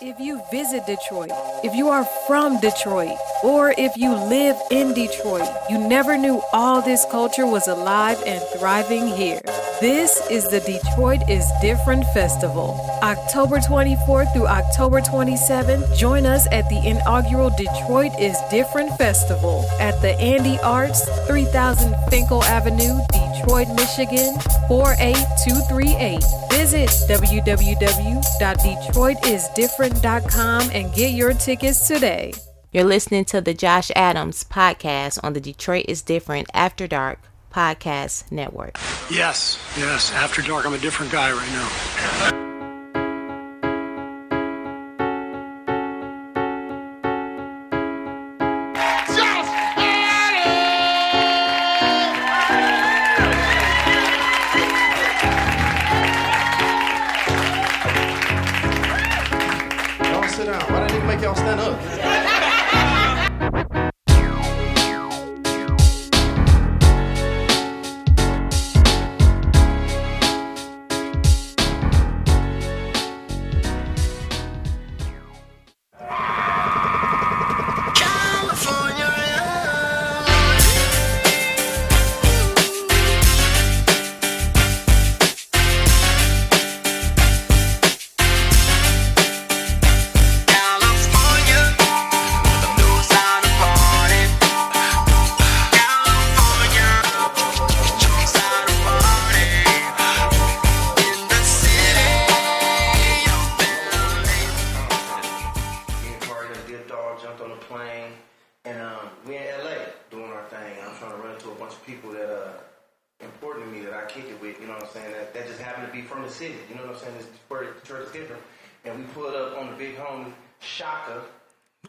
If you visit Detroit, if you are from Detroit, or if you live in Detroit, you never knew all this culture was alive and thriving here. This is the Detroit is Different Festival. October 24th through October 27th, join us at the inaugural Detroit is Different Festival at the Andy Arts, 3000 Fenkell Avenue, Detroit, Michigan, 48238. Visit www.detroitisdifferent.com and get your tickets today. You're listening to the Josh Adams podcast on the Detroit is Different After Dark Podcast Network. Yes, yes. After dark, I'm a different guy right now.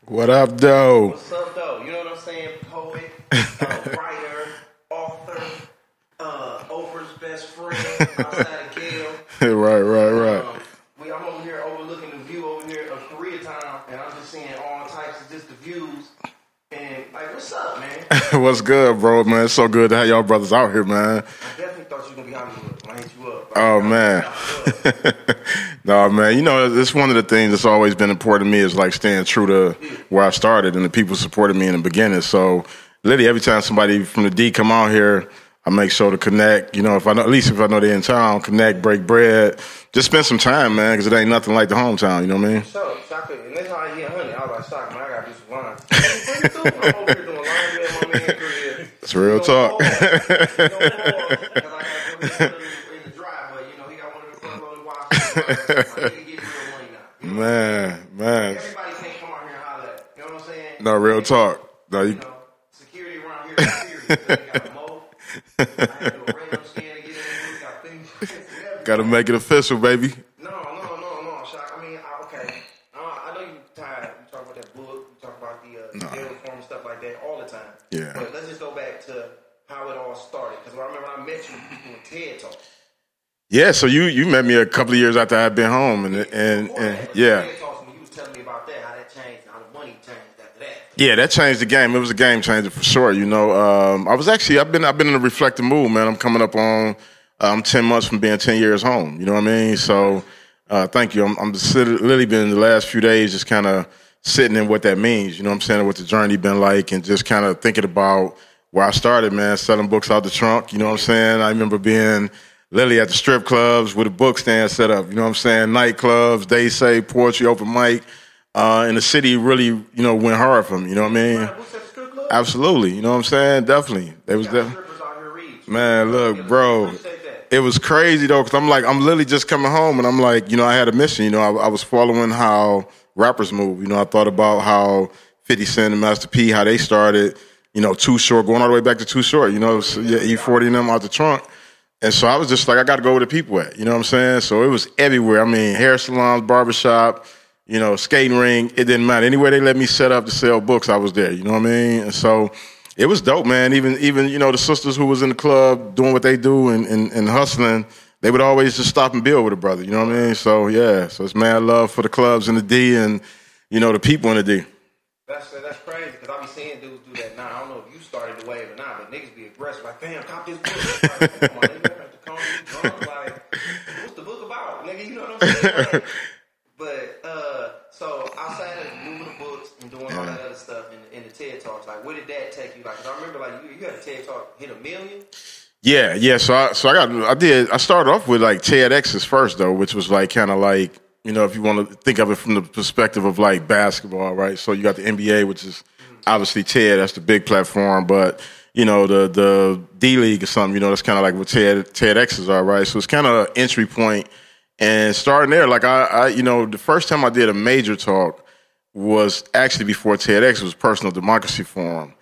What up, though? What's up, though? You know what I'm saying? Poet, uh, writer, author, uh, Oprah's best friend outside of Gayle. right, right, right. Um, we, I'm over here overlooking the view over here of Koreatown, and I'm just seeing all types of just the views. And like, what's up, man? What's good, bro, man? It's so good to have y'all brothers out here, man. I definitely thought you were gonna be Hollywood when I hit you up. Oh, man. no, man, you know, it's one of the things that's always been important to me is like staying true to where I started and the people supported me in the beginning. So, literally, every time somebody from the D come out here, I make sure to connect. You know, if I know, at least if I know they're in town, connect, break bread, just spend some time, man, because it ain't nothing like the hometown. You know what I mean? So, Shaka, and that's how I get honey. I was like, Shaka, man, I got this do some lines. Bring it through. I'm over here doing at my man. It's real talk. I'm saying? No, real talk. No, you, You know, security around here is security. Got a mold. I had to do a random scan to get in. We got things. Gotta make it official, baby. No, no, no, no, Shock. I mean, I, okay. Uh, I know you tired. You talk about that book. You talk about the uh, No. reform and stuff like that all the time. Yeah. But let's just go back to how it all started. Because I remember I met you doing TED Talk. Yeah, so you you met me a couple of years after I'd been home, and and, and yeah, TED Talks, when you was telling me about that, changed, the money changed after that. yeah, that changed the game. It was a game changer for sure. You know, um, I was actually I've been I've been in a reflective mood, man. I'm coming up on um, ten months from being ten years home. You know what I mean? So uh, thank you. I'm, I'm just literally been the last few days just kind of sitting in what that means. You know what I'm saying? What the journey been like, and just kind of thinking about where I started, man. Selling books out the trunk. You know what I'm saying? I remember being literally at the strip clubs with a book stand set up. You know what I'm saying? Nightclubs, they say poetry, open mic. Uh, and the city really, you know, went hard for me. You know what I mean? What's that strip club? Absolutely. You know what I'm saying? Definitely. They was Got there. strippers here reading. Man, look, bro. It was crazy though, because I'm like, I'm literally just coming home, and I'm like, you know, I had a mission. You know, I, I was following how rappers move. You know, I thought about how 50 Cent and Master P, how they started. You know, Too Short, going all the way back to Too Short. You know, so, yeah, E40 and them out the trunk. And so I was just like, I got to go where the people at. You know what I'm saying? So it was everywhere. I mean, hair salons, barbershop, you know, skating ring. It didn't matter. Anywhere they let me set up to sell books, I was there. You know what I mean? And so it was dope, man. Even even you know the sisters who was in the club doing what they do and, and, and hustling, they would always just stop and build with a brother. You know what I mean? So yeah, so it's mad love for the clubs and the D and you know the people in the D. That's that's crazy because I be seeing dudes do that now. I don't know if you started the wave or not, but niggas be aggressive like, "Damn, cop this book." Like, Come on, nigga, have to come, you I like, what's the book about, nigga? You know what I'm saying? Like, but uh, so outside of moving the books and doing all that other stuff in, in the TED talks, like, where did that take you? Like, 'cause I remember like you, you had a TED talk hit a million. Yeah, yeah. So I so I got I did I started off with like TEDx's first though, which was like kind of like you know if you want to think of it from the perspective of like basketball, right? So you got the NBA, which is obviously TED, that's the big platform, but you know the the D League or something, you know that's kind of like what TED TEDx's are, right? So it's kind of an entry point, and starting there, like I, I you know the first time I did a major talk was actually before TEDx was Personal Democracy Forum.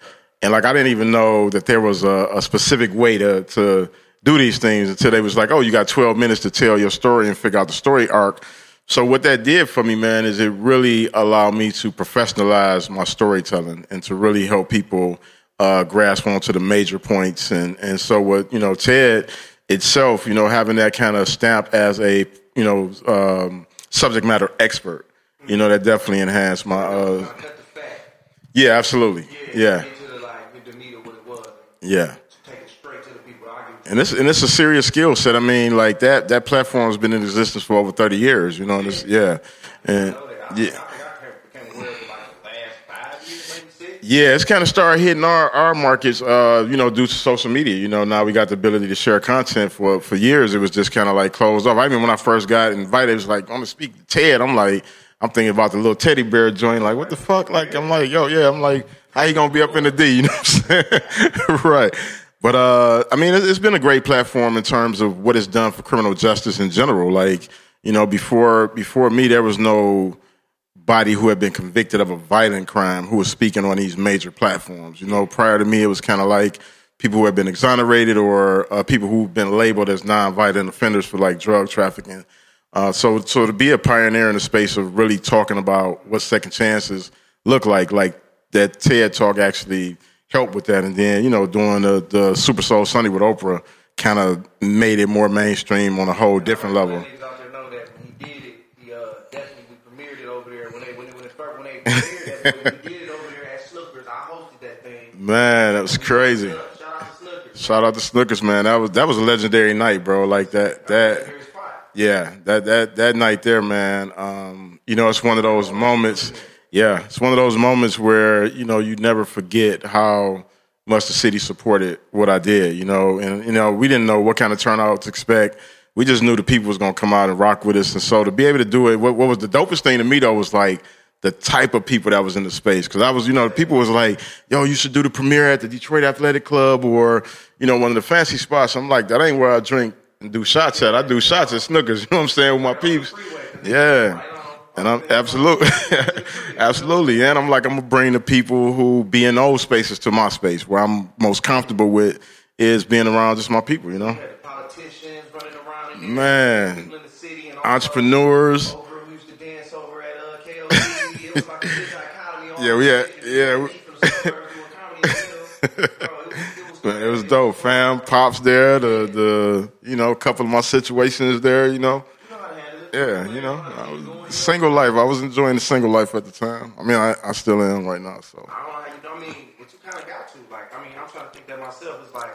And like I didn't even know that there was a, a specific way to to do these things until they was like, oh, you got 12 minutes to tell your story and figure out the story arc. So what that did for me, man, is it really allowed me to professionalize my storytelling and to really help people uh, grasp onto the major points. And and so what you know, TED itself, you know, having that kind of stamp as a you know um, subject matter expert, you know, that definitely enhanced my. Uh, Cut the fat. yeah, absolutely. Yeah, Get to the like the meat of what it was. yeah. Take it straight to the people. I give And this and it's a serious skill set. I mean, like that that platform has been in existence for over thirty years. You know, and it's, yeah, and yeah. I think I became aware of it like the last five years, maybe six. Yeah, it's kind of started hitting our, our markets, uh, you know, due to social media. You know, now we got the ability to share content. For for years, it was just kind of like closed off. I mean, when I first got invited, it was like, I'm going to speak to Ted. I'm like, I'm thinking about the little teddy bear joint. Like, what the fuck? Like, I'm like, yo, yeah. I'm like, how you going to be up in the D? You know what I'm saying? right. But, uh, I mean, it's, been a great platform in terms of what it's done for criminal justice in general. Like, you know, before before me, there was no body who had been convicted of a violent crime who was speaking on these major platforms. You know, prior to me, it was kind of like people who had been exonerated or uh, people who've been labeled as non-violent offenders for like drug trafficking. Uh, so, so to be a pioneer in the space of really talking about what second chances look like, like that TED talk actually helped with that, and then you know doing the the Super Soul Sunday with Oprah kind of made it more mainstream on a whole different level. Man, that was crazy. Shout out to Snookers. Shout out to Snookers, man. That was that was a legendary night, bro. Like that that yeah, that that that night there, man. Um, you know, it's one of those moments. Yeah, it's one of those moments where you know you never forget how much the city supported what I did. You know, and you know we didn't know what kind of turnout to expect. We just knew the people was gonna come out and rock with us, and so to be able to do it, what, what was the dopest thing to me though was like the type of people that was in the space. Because I was, you know, the people was like, "Yo, you should do the premiere at the Detroit Athletic Club or you know one of the fancy spots." I'm like, that ain't where I drink and do shots at. I do shots at Snookers. You know what I'm saying with my peeps. Yeah. And I'm absolutely, absolutely, and I'm like I'm gonna bring the people who be in those spaces to my space where I'm most comfortable with is being around just my people, you know, politicians running around Man. people in the city, and entrepreneurs. Over, we used to dance over at uh, KLC. it was like a dichotomy. all Yeah, we had- yeah, But it was dope, fam. Pops there, the the you know, a couple of my situations there, you know. Yeah, you know, I was, single life. I was enjoying the single life at the time. I mean, I, I still am right now. So I don't know. I mean, but you kind of got to. Like, I mean, I'm trying to think that myself. It's like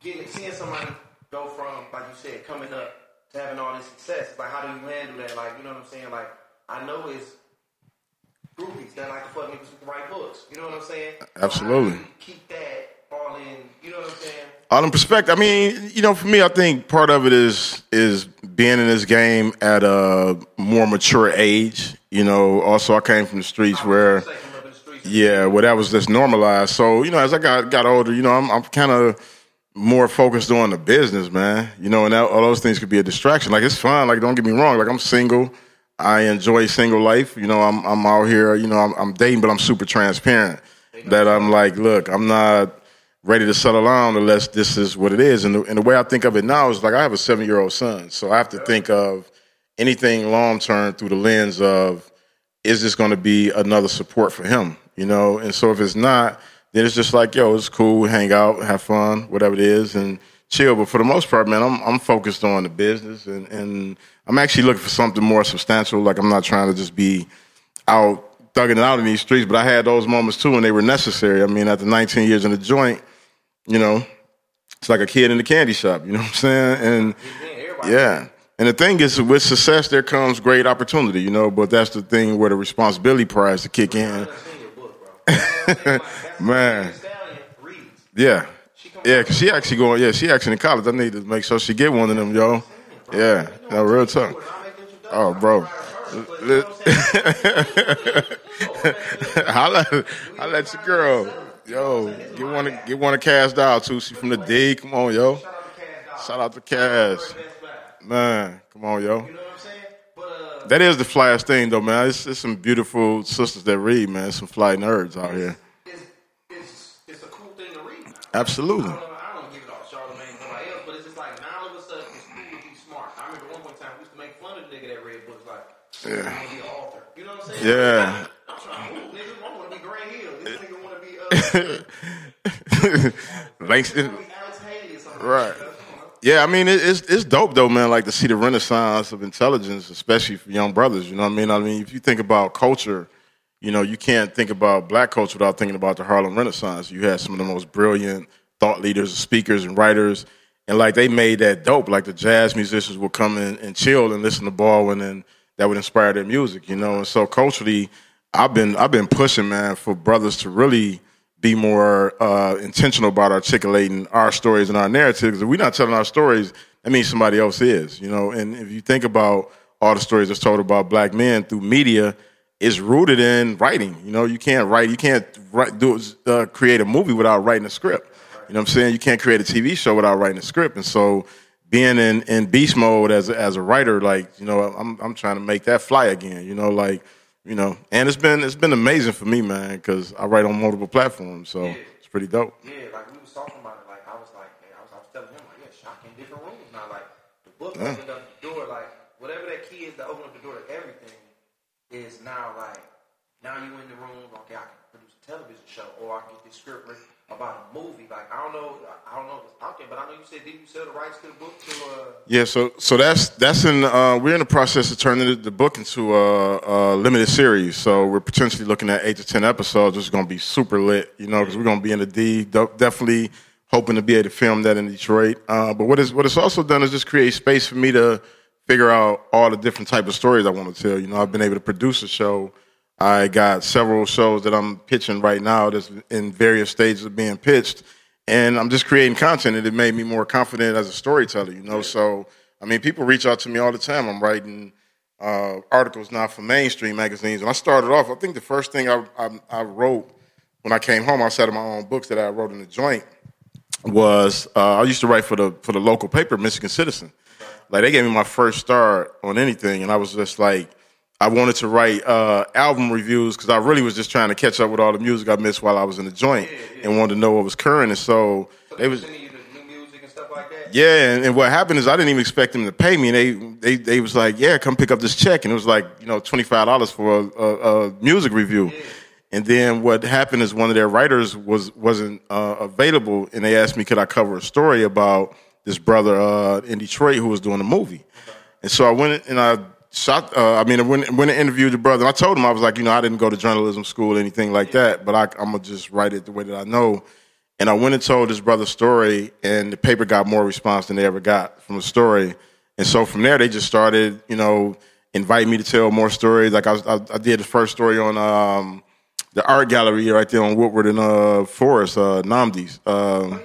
getting seeing somebody go from, like you said, coming up to having all this success. Like, how do you handle that? Like, you know what I'm saying? Like, I know it's groupies that like to fuck niggas with the right books. You know what I'm saying? So Absolutely. you keep that all in. You know what I'm saying? all in perspective. I mean, you know, for me, I think part of it is is being in this game at a more mature age. You know, also I came from the streets where. Say from up in the streets. Yeah, well, that was just normalized. So you know, as I got got older, you know, I'm I'm kind of more focused on the business, man. You know, and that, all those things could be a distraction. Like it's fine. Like don't get me wrong. Like I'm single. I enjoy single life. You know, I'm I'm out here. You know, I'm, I'm dating, but I'm super transparent. That I'm like, look, I'm not ready to settle down unless this is what it is. And the, and the way I think of it now is like I have a seven year old son, so I have to think of anything long term through the lens of is this going to be another support for him? You know, and so if it's not, then it's just like, yo, it's cool, hang out, have fun, whatever it is, and chill. But for the most part, man, I'm I'm focused on the business, and and I'm actually looking for something more substantial. Like I'm not trying to just be out thugging it out in these streets, but I had those moments too, and they were necessary. I mean, after 19 years in the joint, you know, it's like a kid in the candy shop. You know what I'm saying? And yeah. And the thing is, with success, there comes great opportunity, you know. But that's the thing where the responsibility prize to kick in. I've seen your book, bro. Man. Yeah, yeah. Cause she actually going. Yeah, she actually in college. I need to make sure she get one of them, yo. Yeah, no, real talk. Oh, bro. Li- holla, holla at your girl. Yo, get one to get one to Cash Doll too. She from the D. Come on, yo. Shout out to Cash. Man, come on, yo. You know what I'm saying? Uh, That is the flyest thing, though, man. It's, it's some beautiful sisters that read, man. Some fly nerds out here. it's, it's, it's a cool thing to read. Absolutely. I don't, I don't give it all to Charlamagne and somebody else, but it's just like now all of a sudden it's cool to be smart. I remember one point in time we used to make fun of the nigga that read books like, Yeah. I want to be an author. You know what I'm saying? Yeah. I'm trying to move, nigga. I want to be Grant Hill. This nigga want to be uh, Langston. Alex Haley or something. Right. Yeah, I mean it, it's it's dope though, man. Like to see the renaissance of intelligence, especially for young brothers. You know what I mean? I mean, if you think about culture, you know, you can't think about black culture without thinking about the Harlem Renaissance. You had some of the most brilliant thought leaders, speakers, and writers, and like they made that dope. Like the jazz musicians would come in and chill and listen to Baldwin, and that would inspire their music. You know, and so culturally, I've been I've been pushing, man, for brothers to really be more uh, intentional about articulating our stories and our narratives. If we're not telling our stories, that means somebody else is, you know. And if you think about all the stories that's told about black men through media, it's rooted in writing. You know, you can't write, you can't write, do uh, create a movie without writing a script. You know what I'm saying? You can't create a TV show without writing a script. And so, being in, in beast mode as a, as a writer, like you know, I'm I'm trying to make that fly again. You know, like you know, and it's been it's been amazing for me, man, because I write on multiple platforms, so it's pretty dope. Yeah, like we was talking about it. Like I was like, man, I was, I was telling him like, yeah, shot in different rooms now. Like the book opened up the door. Like whatever that key is that opened up the door to everything is now like now you in the room. Okay, I can produce a television show, or I can get this script written about a movie. Like I don't know, I don't know if it's out there, but I know you said did you sell the rights to the book to? uh Yeah, so so that's that's in uh, we're in the process of turning the, the book into a, a limited series. So we're potentially looking at eight to ten episodes. It's going to be super lit, you know, because we're going to be in the D. Definitely hoping to be able to film that in Detroit. Uh, but what is what it's also done is just create space for me to figure out all the different type of stories I want to tell. You know, I've been able to produce a show. I got several shows that I'm pitching right now that's in various stages of being pitched. And I'm just creating content and it made me more confident as a storyteller, you know. So I mean people reach out to me all the time. I'm writing uh, articles now for mainstream magazines. And I started off, I think the first thing I, I, I wrote when I came home outside of my own books that I wrote in the joint was uh, I used to write for the for the local paper, Michigan Citizen. Like they gave me my first start on anything, and I was just like, I wanted to write uh, album reviews because I really was just trying to catch up with all the music I missed while I was in the joint, and wanted to know what was current. And so they was sending you the new music and stuff like that. yeah, and, and what happened is I didn't even expect them to pay me. And they they they was like, yeah, come pick up this check, and it was like you know twenty five dollars for a, a, a music review. And then what happened is one of their writers was wasn't uh, available, and they asked me could I cover a story about this brother uh, in Detroit who was doing a movie. And so I went and I shot. Uh, I mean, when went and interviewed the brother. And I told him I was like, you know, I didn't go to journalism school or anything like that, but I, I'm gonna just write it the way that I know. And I went and told his brother's story, and the paper got more response than they ever got from the story. And so from there, they just started, you know, inviting me to tell more stories. Like I, was, I, I did the first story on um, the art gallery right there on Woodward and uh, Forest, uh, Namdi's. Um,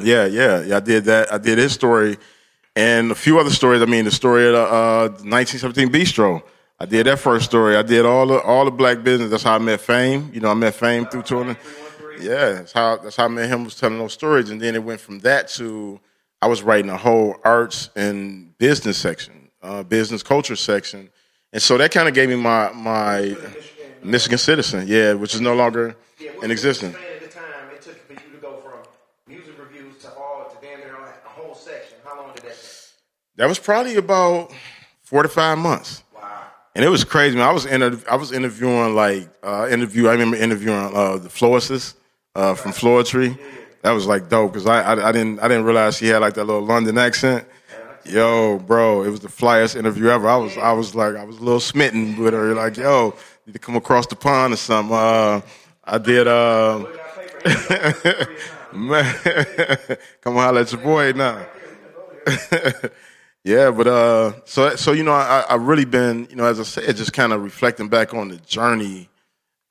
yeah, yeah, yeah. I did that. I did his story, and a few other stories. I mean, the story of the uh, 1917 Bistro. I did that first story. I did all the all the black business. That's how I met Fame. You know, I met Fame through touring. Yeah, that's how that's how I met him. Was telling those stories, and then it went from that to I was writing a whole arts and business section, uh, business culture section, and so that kind of gave me my my Michigan citizen. Yeah, which is no longer in existence. the span of the time it took for you to go from music reviews to all to damn near like a whole section? How long did that take? That was probably about four to five months. Wow. And it was crazy, man. I was inter- I was interviewing like uh, interview. I remember interviewing uh, the Floacist uh, from Floetry. That was like dope because I, I I didn't I didn't realize she had like that little London accent. Yo, bro, it was the flyest interview ever. I was I was like I was a little smitten with her. Like, yo, need to come across the pond or something. Uh, I did. Uh, Man, come on, holla at your boy now. yeah, but uh, so so you know, I I really been you know, as I said, just kind of reflecting back on the journey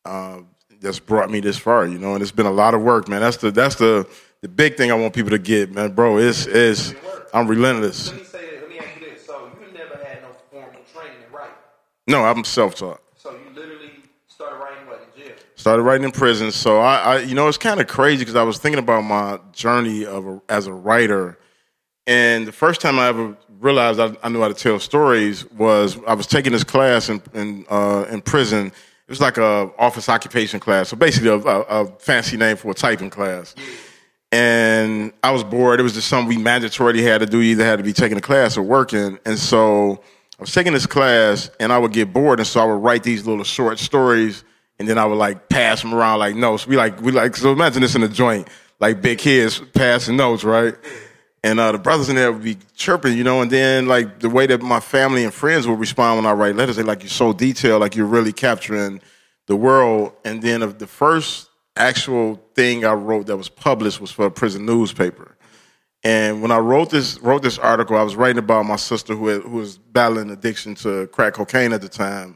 uh, that's brought me this far. You know, and it's been a lot of work, man. That's the that's the the big thing I want people to get, man, bro. It's it's I'm relentless. Let me say, let me ask you this. So you never had no formal training in writing. No, I'm self taught. So you literally started writing what in jail? Started writing in prison. So I, I you know, it's kind of crazy because I was thinking about my journey of a, as a writer, and the first time I ever realized I, I knew how to tell stories was I was taking this class in in, uh, in prison. It was like a office occupation class, so basically a, a, a fancy name for a typing class. And I was bored. It was just something we mandatorily had to do. You either had to be taking a class or working. And so I was taking this class, and I would get bored, and so I would write these little short stories, and then I would like pass them around like notes. We like we like so imagine this in a joint, like big kids passing notes, right? And uh, the brothers in there would be chirping, you know, and then like the way that my family and friends would respond when I write letters, they like you're so detailed, like you're really capturing the world. And then of the first actual thing I wrote that was published was for a prison newspaper. And when I wrote this wrote this article, I was writing about my sister who had, who was battling addiction to crack cocaine at the time,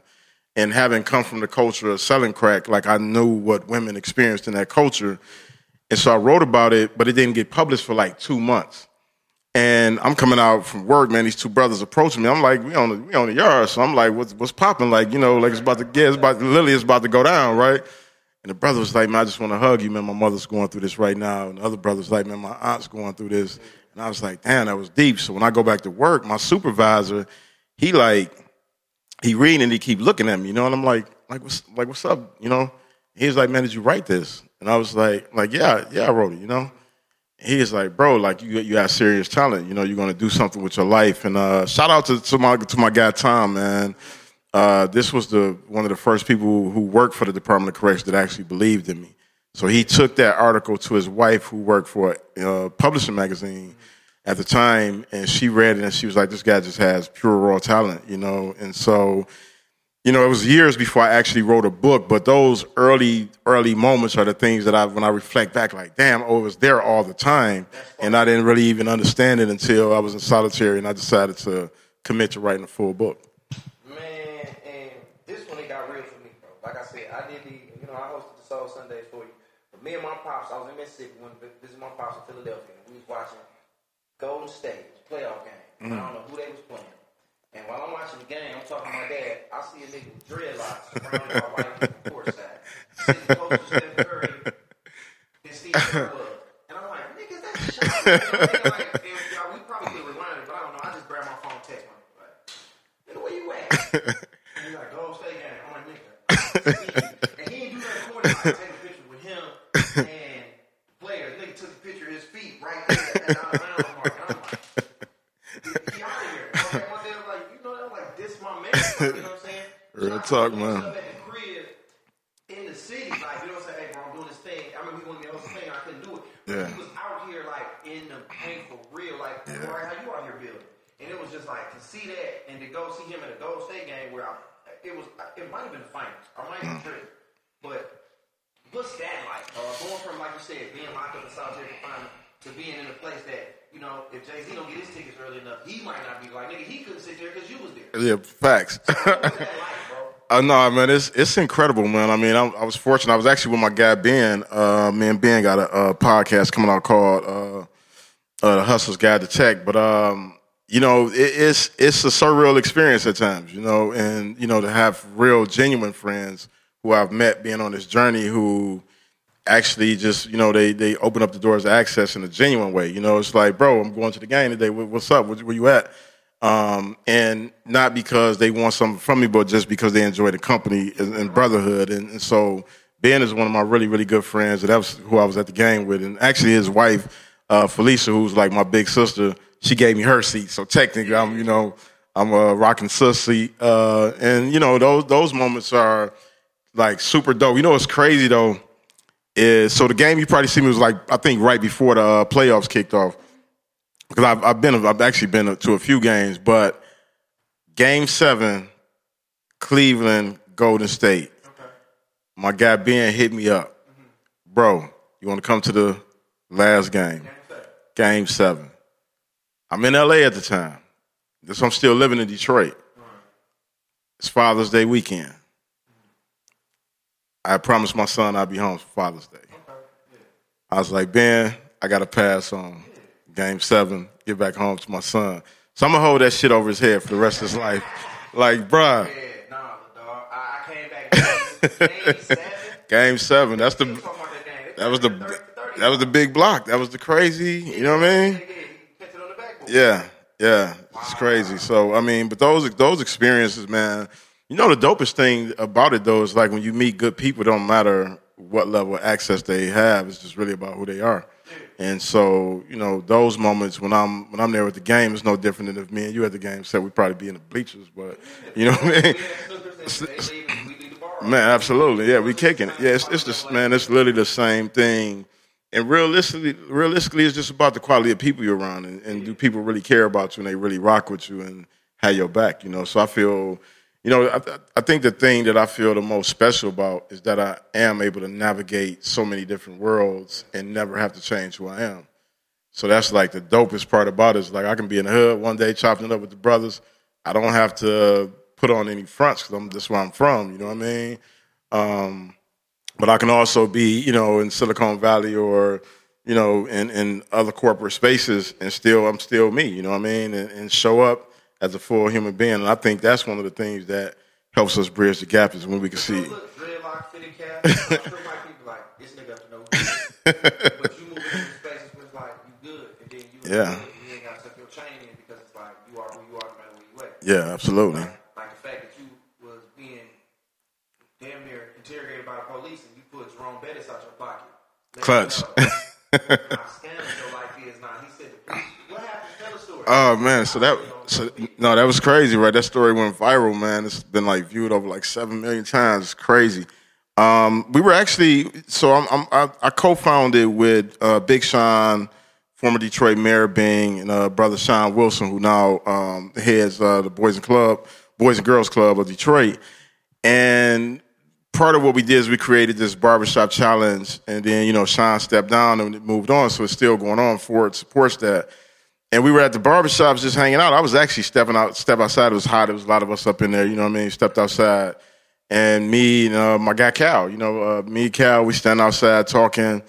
and having come from the culture of selling crack, like I knew what women experienced in that culture, and so I wrote about it, but it didn't get published for like two months. And I'm coming out from work, man. These two brothers approaching me. I'm like, we on the we on the yard, so I'm like, what's what's popping? Like, you know, like it's about to get, it's about Lily is about to go down, right? And the brother was like, man, I just want to hug you, man. My mother's going through this right now. And the other brother's like, man, my aunt's going through this. And I was like, damn, that was deep. So when I go back to work, my supervisor, he like, he reading and he keep looking at me, you know, and I'm like, like what's like what's up, you know? He was like, man, did you write this? And I was like, like yeah, yeah, I wrote it, you know. He was like, bro, like you you have serious talent, you know, you're gonna do something with your life. And uh, shout out to, to my to my guy Tom, man. Uh, this was the one of the first people who worked for the Department of Corrections that actually believed in me. So he took that article to his wife, who worked for a uh, publishing magazine at the time, and she read it and she was like, "This guy just has pure raw talent," you know. And so, you know, it was years before I actually wrote a book, but those early early moments are the things that I, when I reflect back, like, damn, oh, it was there all the time, and I didn't really even understand it until I was in solitary and I decided to commit to writing a full book. Man, and this one it got real for me, bro. Like I said, I did the, you know, I hosted the Soul Sundays for you. But me and my pops, I was in Mississippi when this is my pops in Philadelphia. And we was watching Golden State playoff game. I mm-hmm. don't know who they was playing. And while I'm watching the game, I'm talking to my dad. I see a nigga with dreadlocks surrounded by white people courtside, sitting close to Steph Curry and Steve Kerr. And I'm like, nigga, that's shot. Know, nigga, like, y'all, we probably could rewind it, but I don't know. I just grabbed my phone, text my nigga, like, nigga, where you at? And he's like, Golden State game. I'm like, nigga. and he didn't do nothing for it. Like, take a picture with him and the players. Nigga took a picture of his feet right there at the out of bounds mark. And I'm like, get out of here. Okay, one day I'm like, you know, I'm like, this my man. You know what I'm saying? Real So I talk, man. myself At the crib in the city, like, you I'm saying? Hey, bro, I'm doing this thing. I remember he wanted me to host a thing, I couldn't do it. Yeah. He was out here, like, in the paint for real, like, right how you out here building. And it was just like to see that and to go see him at a Gold State game where I, it was, it might have been finals. I might Mm. have been tripping. But what's that like? Uh, going from, like you said, being locked up in solitary confinement to being in a place that, you know, if Jay Z don't get his tickets early enough, he might not be like, nigga, he couldn't sit there because you was there. Yeah, facts. That like, bro? Uh, no, man, it's it's incredible, man. I mean, I, I was fortunate. I was actually with my guy Ben. Uh, me and Ben got a, a podcast coming out called uh, uh, "The Hustler's Guide to Tech." But um, you know, it, it's it's a surreal experience at times. You know, and you know to have real, genuine friends who I've met being on this journey who actually just you know they they open up the doors of access in a genuine way. You know, it's like, bro, I'm going to the game today. What's up? Where, where you at? Um, and not because they want something from me, but just because they enjoy the company and, and brotherhood. And, and so Ben is one of my really, really good friends. That was who I was at the game with. And actually his wife, uh, Felicia, who's like my big sister, she gave me her seat. So technically I'm, you know, I'm a rocking sus seat. Uh, and you know, those, those moments are like super dope. You know, what's crazy though is, so the game you probably see me was like, I think right before the uh, playoffs kicked off because I've, I've been I've actually been to a few games, but Game Seven, Cleveland, Golden State. My guy Ben hit me up, bro. You want to come to the last game, game seven. I'm in LA at the time. This I'm still living in Detroit. It's Father's Day weekend. I promised my son I'd be home for Father's Day. I was like, Ben, I got to pass on game seven, get back home to my son. So I'm to hold that shit over his head for the rest of his life. Like, bruh. Yeah, nah, dog. I, I came back game seven. Game seven. That's the that was the that was the big block. That was the crazy. You know what I mean? Yeah, he kept it on the backboard. Yeah. It's crazy. So I mean, but those those experiences, man. You know the dopest thing about it though is like when you meet good people. It don't matter what level of access they have. It's just really about who they are. And so you know those moments when I'm when I'm there with the game, it's no different than if me and you at the game. Said we'd probably be in the bleachers, but you know what I mean. They leave, we leave the bar. Man, absolutely. Yeah, we kicking it. Yeah, it's, it's just man, it's literally the same thing. And realistically, realistically, it's just about the quality of people you're around, and, and do people really care about you, and they really rock with you, and have your back. You know, so I feel, you know, I, I think the thing that I feel the most special about is that I am able to navigate so many different worlds and never have to change who I am. So that's like the dopest part about it. Is like I can be in the hood one day chopping it up with the brothers. I don't have to put on any fronts because I'm that's where I'm from. You know what I mean? Um, but I can also be, you know, in Silicon Valley or, you know, in, in other corporate spaces and still, I'm still me, you know what I mean? And, and show up as a full human being. And I think that's one of the things that helps us bridge the gap is when we can see. Look, dreadlock, fitted cap. I'm sure my people like this nigga up to no but you move into spaces where it's like you good, and then you Yeah. you ain't got to tuck your chain in because it's like you are who you are no matter where you at. Yeah, absolutely. Like the fact that you was being damn near interrogated by the police and you put Jerome Bettis out your pocket. Let Clutch. me know How scandalous your life is now. He said, the police- "What happened? Tell the story." Oh man, so that so no, that was crazy, right? That story went viral, man. It's been like viewed over like seven million times. It's crazy. Um, we were actually so I'm, I'm I, I co-founded with uh, Big Sean, former Detroit Mayor Bing, and uh, brother Sean Wilson, who now um, heads uh, the Boys and Club, Boys and Girls Club of Detroit. And part of what we did is we created this barbershop challenge, and then you know Sean stepped down and moved on, so it's still going on. Ford supports that. And we were at the barbershops just hanging out. I was actually stepping out, step outside. It was hot. There was a lot of us up in there. You know what I mean? Stepped outside, and me, and, uh, my guy Cal. You know, uh, me, Cal. We stand outside talking,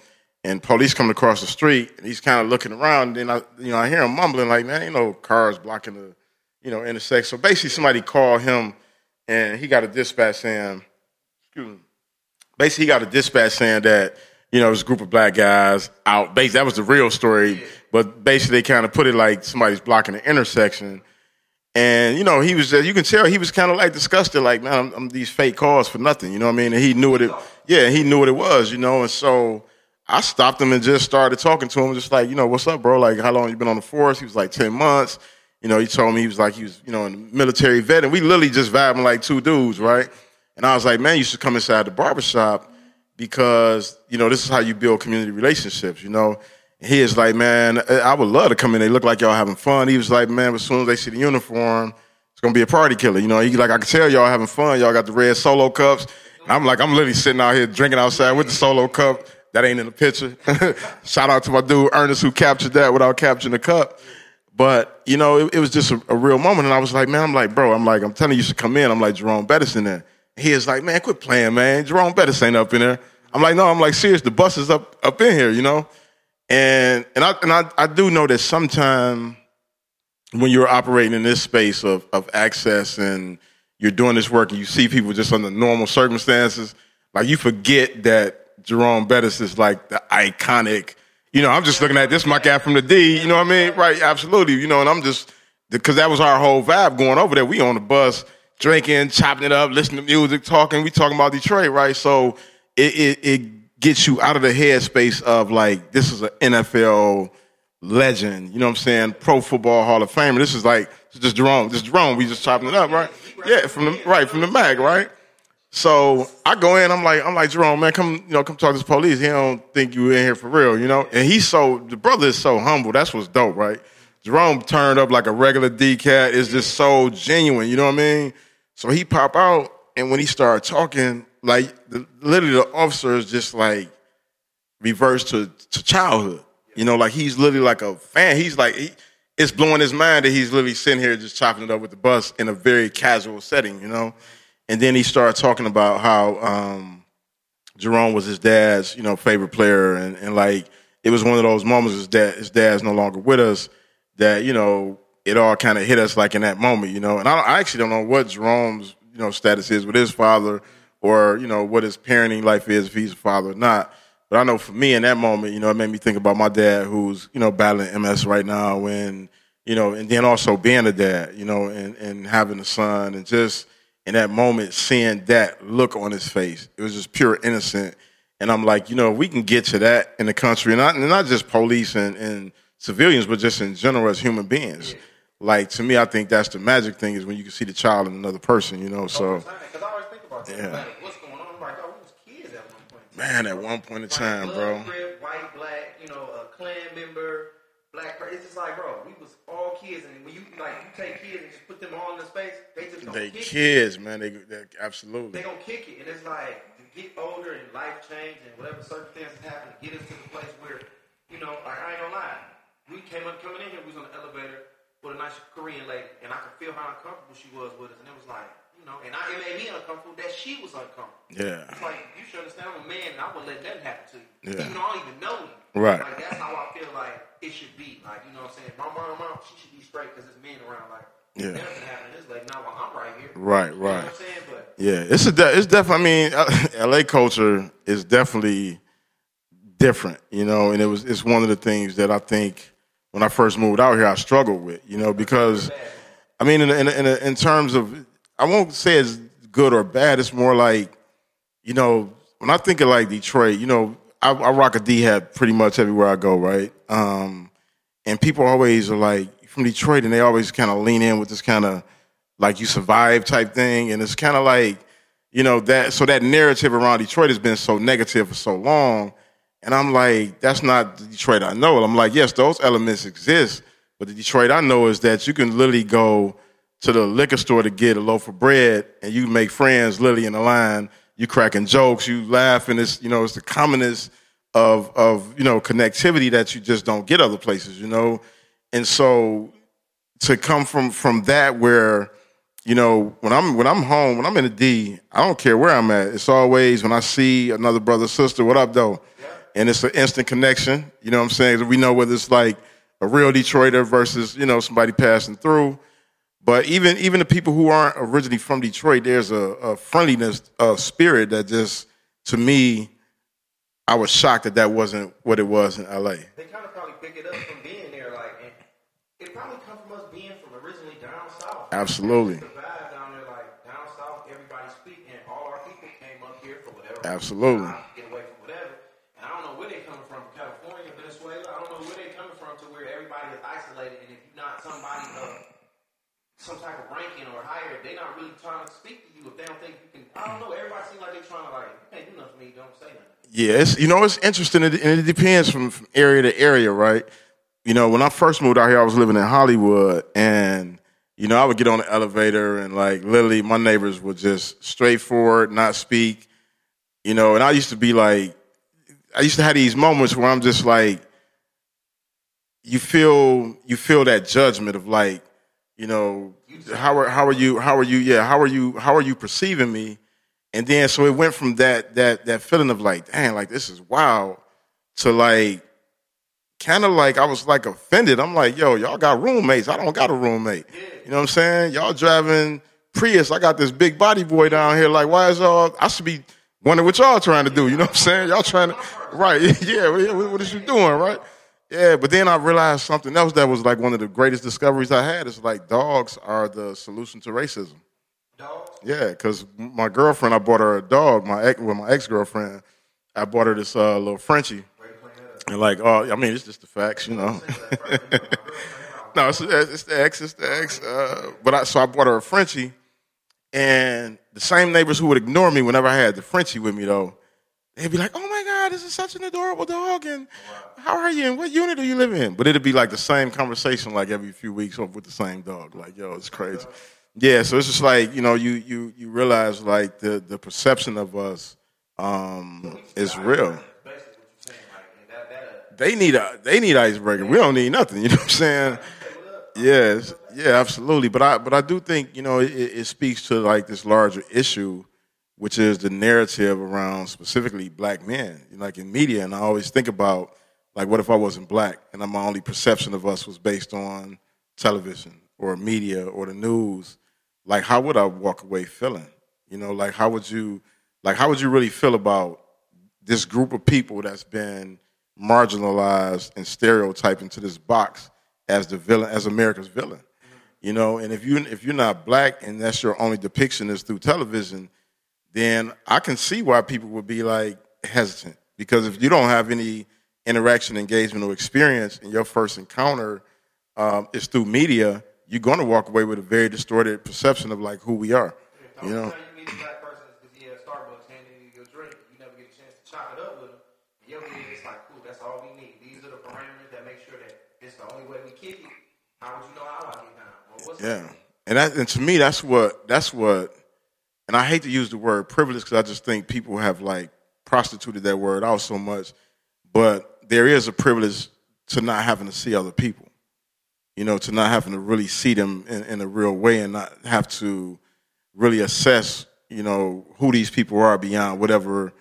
and police coming across the street, and he's kind of looking around. And then I, you know, I hear him mumbling like, "Man, ain't no cars blocking the, you know, intersection." So basically, somebody called him, and he got a dispatch saying, "Excuse me." basically he got a dispatch saying that you know, it was a group of black guys out. Basically, that was the real story. But basically, they kind of put it like somebody's blocking the intersection. And you know, he was just, you can tell he was kind of like disgusted, like, man, I'm, I'm these fake calls for nothing. You know what I mean? And he knew what it, yeah, he knew what it was, you know. And so I stopped him and just started talking to him, just like, you know, what's up, bro? Like, how long you been on the force? He was like 10 months. You know, he told me he was like, he was, you know, in the military vet. And we literally just vibing like two dudes, right? And I was like, man, you should come inside the barbershop because, you know, this is how you build community relationships, you know. He is like, man, eh, I would love to come in. They look like y'all having fun. He was like, man, as soon as they see the uniform, it's gonna be a party killer. You know, he like, I can tell y'all having fun. Y'all got the red solo cups. And I'm like, I'm literally sitting out here drinking outside with the solo cup. That ain't in the picture. Shout out to my dude Ernest who captured that without capturing the cup. But you know, it, it was just a, a, real moment, and I was like, man, I'm like, bro, I'm like, I'm telling you, you should come in. I'm like, Jerome Bettis in there. He is like, man, quit playing, man. Jerome Bettis ain't up in there. I'm like, no, I'm like, serious. The bus is up up in here, you know. And and I and I, I do know that sometimes when you're operating in this space of of access and you're doing this work and you see people just under normal circumstances, like you forget that Jerome Bettis is like the iconic. You know, I'm just looking at this my guy from the D. You know what I mean? Right? Absolutely. You know, and I'm just because that was our whole vibe going over there. We on the bus drinking, chopping it up, listening to music, talking. We talking about Detroit, right? So it, it, it gets you out of the headspace of like this is an NFL legend. You know what I'm saying? Pro Football Hall of Famer. This is like just Jerome. This is Jerome. We just chopping it up, right? Yeah, from the right from the mag, right? So I go in. I'm like, I'm like Jerome, man, come, you know, come talk to the police. He don't think you in here for real, you know. And he's so the brother is so humble. That's what's dope, right? Jerome turned up like a regular D cat. Is just so genuine, you know what I mean? So he pop out, and when he started talking, like the, literally the officer is just like reversed to, to childhood. You know, like he's literally like a fan. He's like, he, it's blowing his mind that he's literally sitting here just chopping it up with the bus in a very casual setting, you know? And then he started talking about how um, Jerome was his dad's, you know, favorite player. And, and like, it was one of those moments his, dad, his dad's no longer with us that, you know, it all kind of hit us like in that moment, you know? And I, I actually don't know what Jerome's, you know, status is with his father or, you know, what his parenting life is, if he's a father or not. But I know for me in that moment, you know, it made me think about my dad who's, you know, battling MS right now and, you know, and then also being a dad, you know, and, and having a son and just in that moment seeing that look on his face. It was just pure innocent. And I'm like, you know, we can get to that in the country, and not, and not just police and, and civilians, but just in general as human beings. Like to me, I think that's the magic thing is when you can see the child in another person, you know. So, Because I always think about that. Yeah. Like, what's going on? I'm like, oh, we was kids at one point. man, at one point in time, bro. crib, white, black, you know, a Klan member, black. It's just like, bro, we was all kids, and when you like, you take kids and just put them all in the space, they just They kick kids, man. They, they absolutely They gonna kick it, and it's like to get older and life change and whatever circumstances happen, get us to the place where, you know, like I ain't gonna lie, we came up coming in here, we was on the elevator with a nice Korean lady, and I could feel how uncomfortable she was with us, and it was like, you know, and I, it made me uncomfortable that she was uncomfortable. Yeah. It's like you should understand, I'm a man, and I wouldn't let nothing happen to you, Yeah. even though I don't even know you. Right. Like that's how I feel like it should be. Like you know what I'm saying? My mom, mom, she should be straight because there's men around. Like Yeah. nothing happening. It's like now while I'm right here. Right, You know right. what I'm saying? But Yeah, it's a de- it's definitely. I mean, uh, LA culture is definitely different, you know, and it was it's one of the things that I think when I first moved out here I struggled with, you know, because I mean, in in in, in terms of I won't say it's good or bad. It's more like you know when I think of like Detroit, you know, I, I rock a D hat pretty much everywhere I go, right? Um, and people always are like from Detroit, and they always kind of lean in with this kind of like you survive type thing, and it's kind of like you know that. So that narrative around Detroit has been so negative for so long, and I'm like, that's not the Detroit I know. I'm like, yes, those elements exist, but the Detroit I know is that you can literally go to the liquor store to get a loaf of bread, and you make friends literally in the line. You cracking jokes, you laughing. It's you know it's the commonest of of you know connectivity that you just don't get other places. You know, and so to come from from that where you know when I'm when I'm home when I'm in the D, I don't care where I'm at. It's always when I see another brother sister, what up though, and it's an instant connection. You know what I'm saying? We know whether it's like a real Detroiter versus you know somebody passing through. But even even the people who aren't originally from Detroit, there's a, a friendliness, a spirit that just to me, I was shocked that that wasn't what it was in LA. they kind of probably pick it up from being there. Like, and it probably come from us being from originally down south. Absolutely. The vibe down there, like down south, everybody speak, and all our people came up here for whatever. Absolutely. reason, Get away from whatever. And I don't know where they coming from, California, Venezuela. I don't know where they coming from to where everybody is isolated, and if you're not somebody of some type of ranking or higher, they're not really trying to speak to you if they don't think you can. I don't know. Everybody seems like they're trying to like, you for me. Don't say nothing. Yeah, you know it's interesting, and it depends from, from area to area, right? You know, when I first moved out here, I was living in Hollywood, and you know I would get on the elevator, and like literally, my neighbors would just straightforward, not speak, you know. And I used to be like, I used to have these moments where I'm just like, you feel you feel that judgment of like, you know, how are how are you how are you yeah how are you how are you perceiving me? And then so it went from that that that feeling of like, dang, like this is wild, to like kind of like I was like offended. I'm like, yo, y'all got roommates. I don't got a roommate. You know what I'm saying? Y'all driving Prius. I got this big body boy down here. Like, why is y'all? I should be wondering what y'all trying to do. You know what I'm saying? Y'all trying to, right? Yeah. What, what is you doing, right? Yeah. But then I realized something else that was like one of the greatest discoveries I had. Is like dogs are the solution to racism. Dogs. Yeah, because my girlfriend, I bought her a dog. My ex, with my ex girlfriend, I bought her this uh, little Frenchie, and like, oh, I mean, it's just the facts, you know. no, it's, it's the ex, it's the ex. Uh, but I, so I bought her a Frenchie, and the same neighbors who would ignore me whenever I had the Frenchie with me, though, they'd be like, "Oh this is such an adorable dog, and how are you? And what unit do you live in?" But it'd be like the same conversation, like every few weeks with the same dog. Like, yo, it's crazy. Yeah, so it's just like you know, you you you realize like the the perception of us um, is real. Basically, what you're saying, like, and that that they need a they need icebreaker. We don't need nothing. You know what I'm saying? Yes, yeah, absolutely. But I but I do think you know it, it speaks to like this larger issue, which is the narrative around specifically black men, like in media. And I always think about like, what if I wasn't black and my only perception of us was based on television or media or the news? Like, how would I walk away feeling? You know, like how would you like how would you really feel about this group of people that's been marginalized and stereotyped into this box as the villain, as America's villain. You know, and if you if you're not black and that's your only depiction is through television, then I can see why people would be like hesitant. Because if you don't have any interaction, engagement, or experience, and your first encounter um, is through media, you're going to walk away with a very distorted perception of like who we are. You know. Yeah, and that, and to me, that's what that's what, and I hate to use the word privilege because I just think people have like prostituted that word out so much, but there is a privilege to not having to see other people, you know, to not having to really see them in, in a real way and not have to really assess, you know, who these people are beyond whatever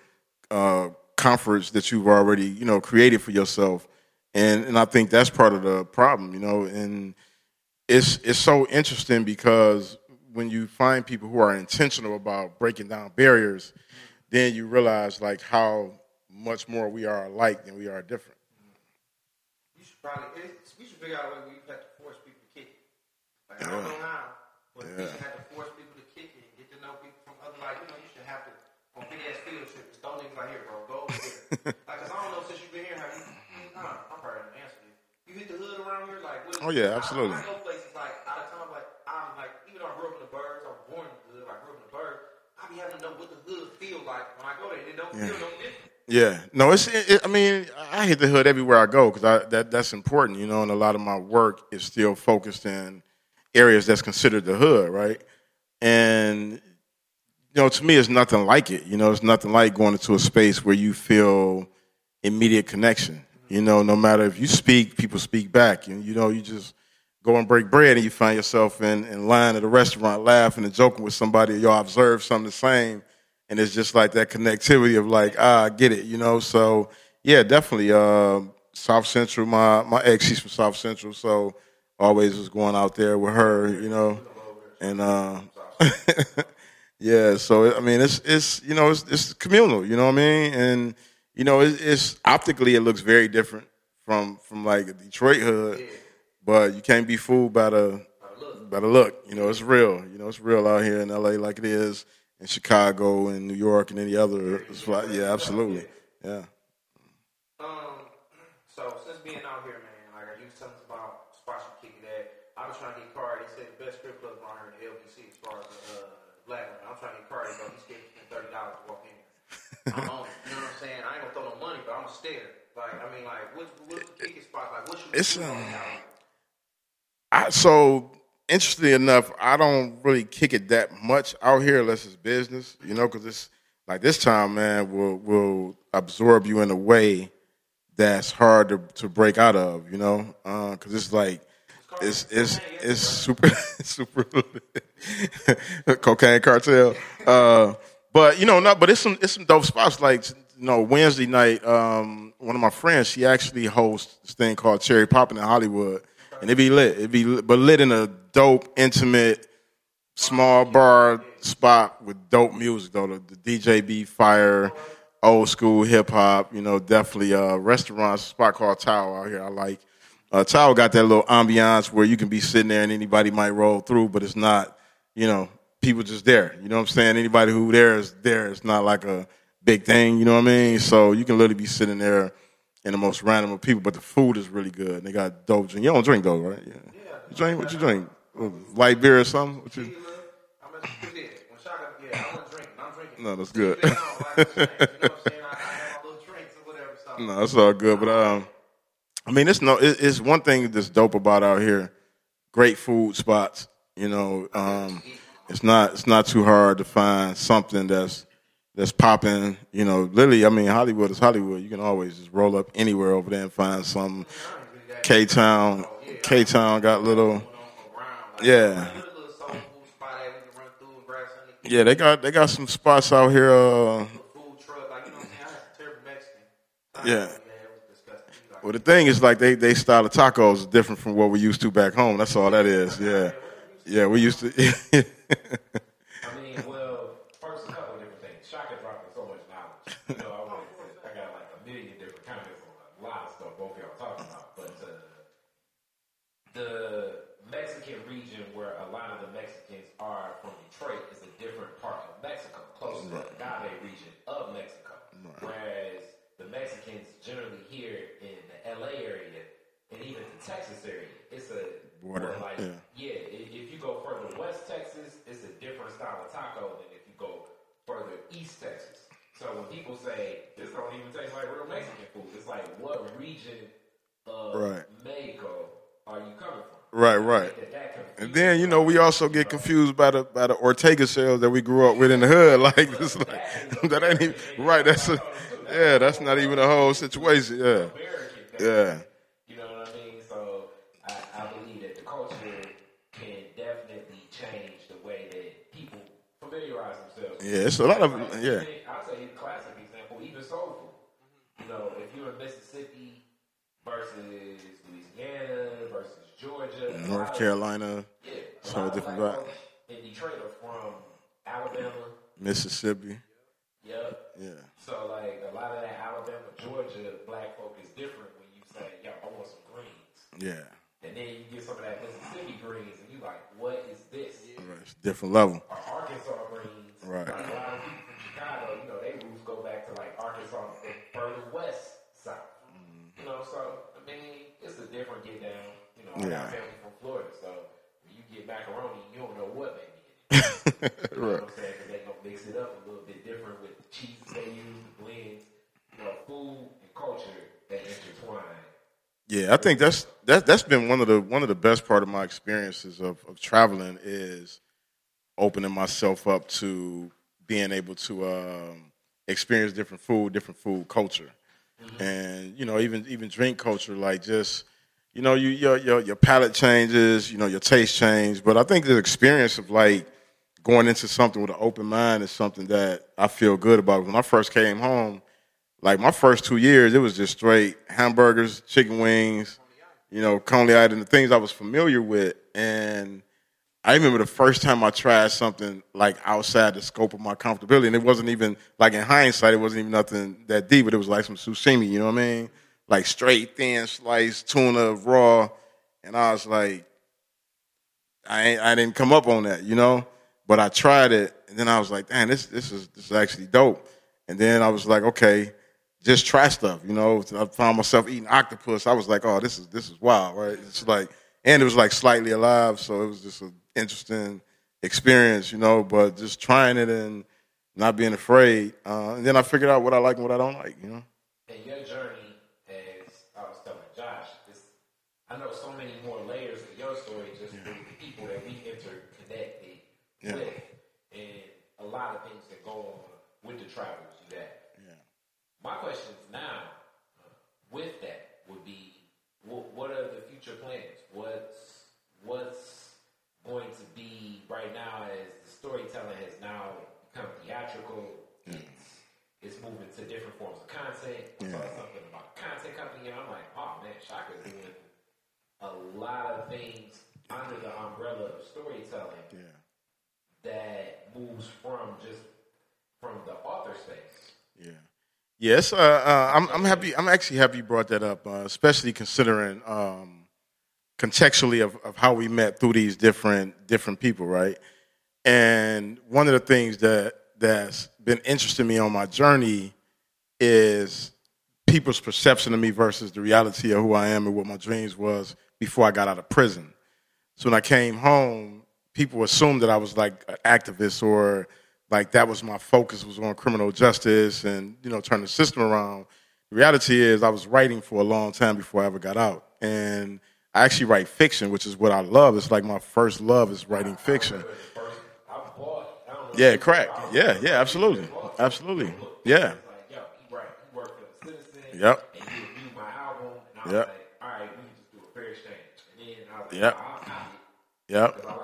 uh, comforts that you've already, you know, created for yourself. And and I think that's part of the problem, you know, and it's it's so interesting because when you find people who are intentional about breaking down barriers, then you realize like how much more we are alike than we are different. You should probably we should figure out a way where you have to force people to kick it. Like yeah. I don't know how, but yeah. you should have to force people to kick it, get to know people from other like you know you should have to on big ass field trips. Don't leave right here, bro. Go over here. like cause I don't know since you've been here, have you? Mm, nah, I'm probably gonna answer you. You hit the hood around here, like what, oh yeah, absolutely. I, I having to know what the hood feel like when I go there. It don't yeah. feel no different. Yeah, no, it's. It, I mean, I hit the hood everywhere I go because that that's important, you know. And a lot of my work is still focused in areas that's considered the hood, right? And you know, to me, it's nothing like it. You know, it's nothing like going into a space where you feel immediate connection. You know, no matter if you speak, people speak back, and you know, you just go and break bread and you find yourself in, in line at a restaurant laughing and joking with somebody, y'all observe something the same. And it's just like that connectivity of like, ah, I get it, you know? So yeah, definitely. Uh, South Central, my, my ex, she's from South Central. So always was going out there with her, you know? And, uh, yeah, so I mean, it's, it's, you know, it's, it's communal, you know what I mean? And, you know, it's, it's optically, it looks very different from, from like Detroit hood but you can't be fooled by the by the look. You know, it's real. You know, it's real out here in LA like it is in Chicago and New York and any other spot. Yeah, absolutely. Yeah. Um. So since being out here, man, like I used something about spots you kick it at. I was trying to get Cardi. They said the best strip club around here in the LBC as far as the uh, black women. I'm trying to get Cardi, but he's getting thirty dollars to walk in. I'm on. You know what I'm saying? I ain't gonna throw no money, but I'm gonna stare. Like I mean, like what's what's the kicking spot? Like what should we it's? Um, I, so interestingly enough, I don't really kick it that much out here unless it's business, you know, because it's like this time, man, will will absorb you in a way that's hard to, to break out of, you know, because uh, it's like it's it's it's super super cocaine cartel, uh, but you know, not but it's some it's some dope spots like you know Wednesday night. Um, one of my friends, she actually hosts this thing called Cherry Poppin' in Hollywood and it be lit. It be but lit in a dope, intimate, small bar spot with dope music though. The, the DJ be fire, old school hip hop. You know, definitely a restaurant spot called Tower out here. I like. Uh, Tower got that little ambiance where you can be sitting there and anybody might roll through, but it's not, you know, people just there. You know what I'm saying? Anybody who there is there. It's not like a big thing. You know what I mean? So you can literally be sitting there and the most random of people, but the food is really good. And they got dope drink. You don't drink though, right? Yeah. You drink? What you drink? Light beer or something? What you? No, that's good. no, that's all good. But um, I mean, it's no, it's one thing that's dope about out here. Great food spots. You know, um, it's not it's not too hard to find something that's that's popping. You know, literally, I mean, Hollywood is Hollywood. You can always just roll up anywhere over there and find some. K Town, K Town got little, yeah, yeah. They got they got some spots out here. Uh, yeah. Well, the thing is, like, they they style of tacos is different from what we used to back home. That's all that is. Yeah, yeah. We used to. I mean, well, first a couple of different things. Shaka dropping so much knowledge. You know, I, wanted to say, I got like a million different comments on a lot of stuff both y'all talking about. But uh, the Mexican region where a lot of the Mexicans are from Detroit is a different part of Mexico, close to the agave region of Mexico. Whereas the Mexicans generally here in the LA area and even the Texas area, it's a Border, like yeah. yeah, if, if you go further west Texas, it's a different style of taco than if you go further east Texas. So when people say this don't even taste like real Mexican food, it's like what region of Right. Mexico are you coming from? Right, right. That, that confuses And then you know we also get confused by the by the Ortega sales that we grew up with in the hood. Like this, like, that ain't even right. That's a yeah. That's not even a whole situation. Yeah, yeah. You know what I mean? So I, I believe that the culture can definitely change the way that people familiarize themselves. Yeah, it's a lot of yeah. I'll tell you a classic example, even soul food. You know, if you're in Mississippi versus Louisiana versus Georgia, a lot North Carolina, yeah, it's a a whole different vibe. in Detroit are from Alabama. Mississippi. Yep. Yeah, So like a lot of that Alabama, Georgia black folk is different when you say, "Yo, I want some greens," yeah. and then you get some of that Mississippi greens, and you like, "What is this?" Right. It's a different level. Or Arkansas greens. Right. Like a lot of people from Chicago, you know, they roots go back to like Arkansas and further west side. Mm-hmm. You know, so I mean, it's a different get down. You know, Yeah. got family from Florida, so when you get macaroni, you don't know what may be in it. You know right. what I'm saying? Because they gonna mix it up a little bit different with the cheeses they use, the blends. You know, food and culture they intertwine. Yeah, I think that's that that's been one of the one of the best part of my experiences of, of traveling is opening myself up to being able to um, experience different food, different food culture, and you know even even drink culture. Like just you know you your your your palate changes, you know your taste change. But I think the experience of like going into something with an open mind is something that I feel good about. When I first came home, like my first two years, it was just straight hamburgers, chicken wings, you know, coney island, the things I was familiar with. And I remember the first time I tried something like outside the scope of my comfortability, and it wasn't even like in hindsight, it wasn't even nothing that deep, but it was like some sashimi. You know what I mean? Like straight thin sliced tuna raw, and I was like, I I didn't come up on that, you know. But I tried it, and then I was like, "Damn, this this is this is actually dope." And then I was like, "Okay, just try stuff," you know. I found myself eating octopus. I was like, "Oh, this is this is wild, right?" It's like, and it was like slightly alive, so it was just an interesting experience, you know. But just trying it and not being afraid, uh, and then I figured out what I like and what I don't like, you know. And your journey, as I was telling Josh, is I know so many more layers of your story just through the people that we interconnected Yeah. with, and a lot of things that go on with the travels you. Yeah. My questions now, uh, with that, would be, what, what are the future plans? What's what's going to be right now as the storytelling has now become theatrical? It's it's moving to different forms of content. I saw something about content company, and I'm like, oh man, Shaka's doing a lot of things under the umbrella of storytelling Yeah. Moves from just from the author space. Yeah. Yes, uh, uh, I'm, I'm happy. I'm actually happy you brought that up, uh, especially considering um, contextually of, of how we met through these different different people, right? And one of the things that that's been interesting me on my journey is people's perception of me versus the reality of who I am and what my dreams was before I got out of prison. So when I came home, people assumed that I was like an activist or like that was my focus was on criminal justice and you know turn the system around. The reality is I was writing for a long time before I ever got out, and I actually write fiction, which is what I love. It's like my first love is writing fiction. Yeah, crack. Yeah, yeah, absolutely. Absolutely. Yeah. Yep. Yep. Yep. Yep.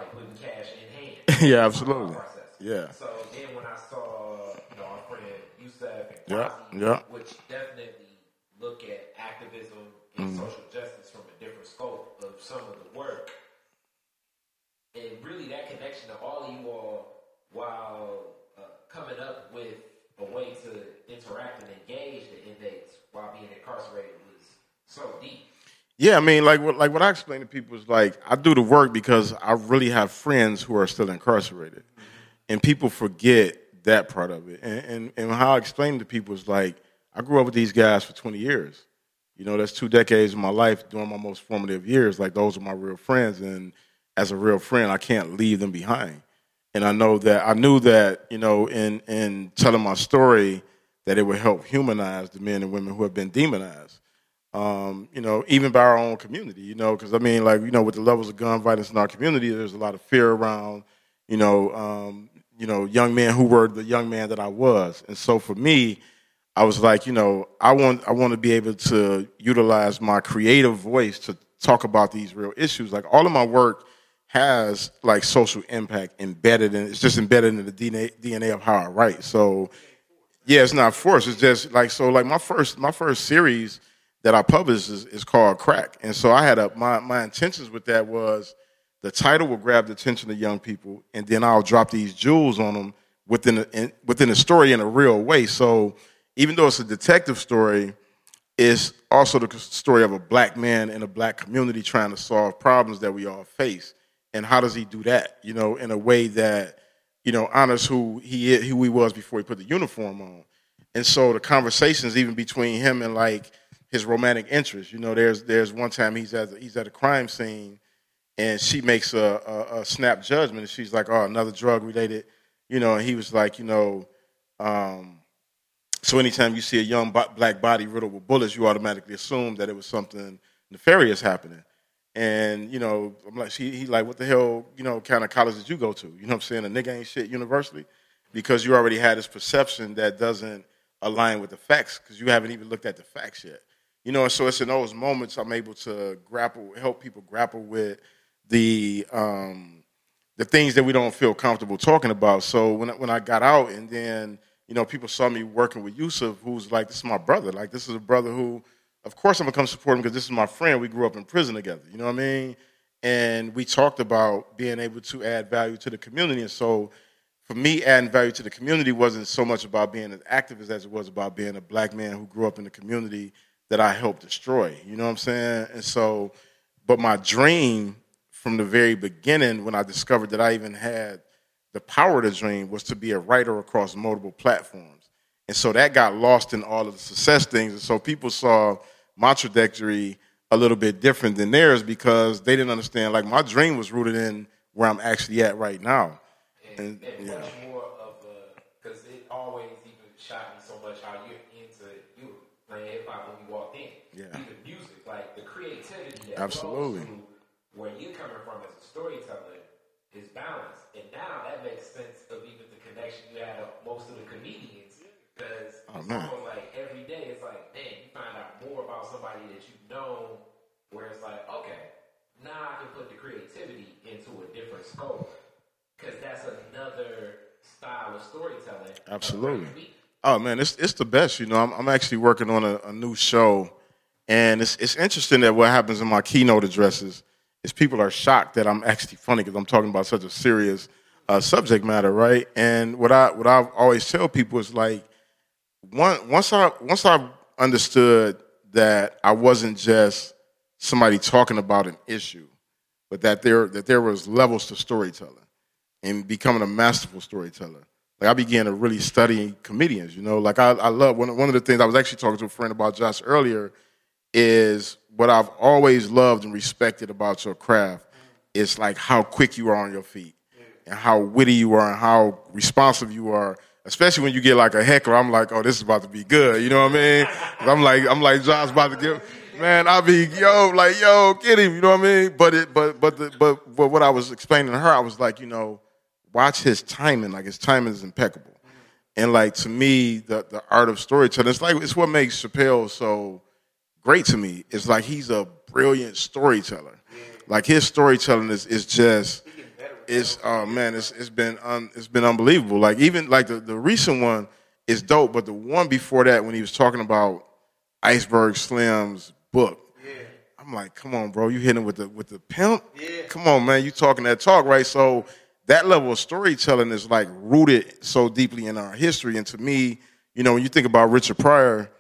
Yeah, absolutely. Yeah. So then when I saw, you know, our friend Yusef and Yeah, yeah. which definitely look at activism and Mm-hmm. social justice from a different scope of some of the work, and really that connection to all of you all while uh, coming up with a way to interact and engage the inmates while being incarcerated was so deep. Yeah, I mean, like what like what I explain to people is like I do the work because I really have friends who are still incarcerated, and people forget that part of it. And, and and how I explain to people is like I grew up with these guys for twenty years. You know, that's two decades of my life during my most formative years. Like those are my real friends, and as a real friend, I can't leave them behind. And I know that I knew that you know in in telling my story that it would help humanize the men and women who have been demonized um, you know, even by our own community, you know, because I mean, like, you know, with the levels of gun violence in our community, there's a lot of fear around, you know, um, you know, young men who were the young man that I was, and so for me, I was like, you know, I want I want to be able to utilize my creative voice to talk about these real issues. Like all of my work has like social impact embedded in it's just embedded in the DNA, DNA of how I write. So yeah, it's not forced. It's just like so. Like my first my first series that I published is, is called Crack, and so I had a my my intentions with that was the title will grab the attention of young people, and then I'll drop these jewels on them within the, in, within the story in a real way. So even though it's a detective story, it's also the story of a black man in a black community trying to solve problems that we all face. And how does he do that? You know, in a way that you know honors who he is, who he was before he put the uniform on. And so the conversations even between him and like his romantic interest. You know, there's there's one time he's at he's at a crime scene, and she makes a, a, a snap judgment, and she's like, "Oh, another drug related," you know. And he was like, you know, um, so anytime you see a young black body riddled with bullets, you automatically assume that it was something nefarious happening. And you know, I'm like, he, he like, what the hell, you know, kind of college did you go to? You know what I'm saying? A nigga ain't shit university, because you already had this perception that doesn't align with the facts, because you haven't even looked at the facts yet. You know, and so it's in those moments I'm able to grapple, help people grapple with the um, the things that we don't feel comfortable talking about. So when when I got out, and then you know, people saw me working with Yusuf, who's like, this is my brother. Like, this is a brother who, of course, I'm gonna come support him because this is my friend. We grew up in prison together. You know what I mean? And we talked about being able to add value to the community. And so, for me, adding value to the community wasn't so much about being an activist as it was about being a black man who grew up in the community that I helped destroy. You know what I'm saying? And so, but my dream from the very beginning, when I discovered that I even had the power to dream, was to be a writer across multiple platforms. And so that got lost in all of the success things. And so people saw my trajectory a little bit different than theirs because they didn't understand. Like my dream was rooted in where I'm actually at right now. And, And, and yeah. much more of a, because it always even shocked me so much how you're into, you were playing hip hop when you walked in. Yeah. Even music, like the creativity that Absolutely. where you're coming from as a storyteller is balanced. And now that makes sense of even the connection you had with most of the comedians. Because Oh, it's almost like every day it's like, man, you find out more about somebody that you've known where it's like, okay, now I can put the creativity into a different scope. Because that's another style of storytelling. Absolutely. Oh man, it's it's the best. You know, I'm, I'm actually working on a, a new show, and it's it's interesting that what happens in my keynote addresses is people are shocked that I'm actually funny because I'm talking about such a serious uh, subject matter, right? And what I what I always tell people is like, one, once I once I understood that I wasn't just somebody talking about an issue, but that there that there was levels to storytelling and becoming a masterful storyteller. Like I began to really study comedians. You know, like I, I love one, one of the things I was actually talking to a friend about Josh earlier is what I've always loved and respected about your craft It's like how quick you are on your feet and how witty you are and how responsive you are. Especially when you get like a heckler, I'm like, oh, this is about to be good. You know what I mean? I'm like, I'm like, John's about to give, man. I'll be yo, like yo, get him. You know what I mean? But it, but but the, but but what I was explaining to her, I was like, you know, watch his timing. Like his timing is impeccable. And like to me, the the art of storytelling, it's like it's what makes Chappelle so great to me. It's like he's a brilliant storyteller. Like his storytelling is is just it's oh man, it's it's been un, it's been unbelievable. Like even like the, the recent one is dope, but the one before that when he was talking about Iceberg Slim's book, I'm like, come on, bro, you hitting with the with the pimp? Come on, man, you talking that talk, right? So that level of storytelling is like rooted so deeply in our history. And to me, you know, when you think about Richard Pryor,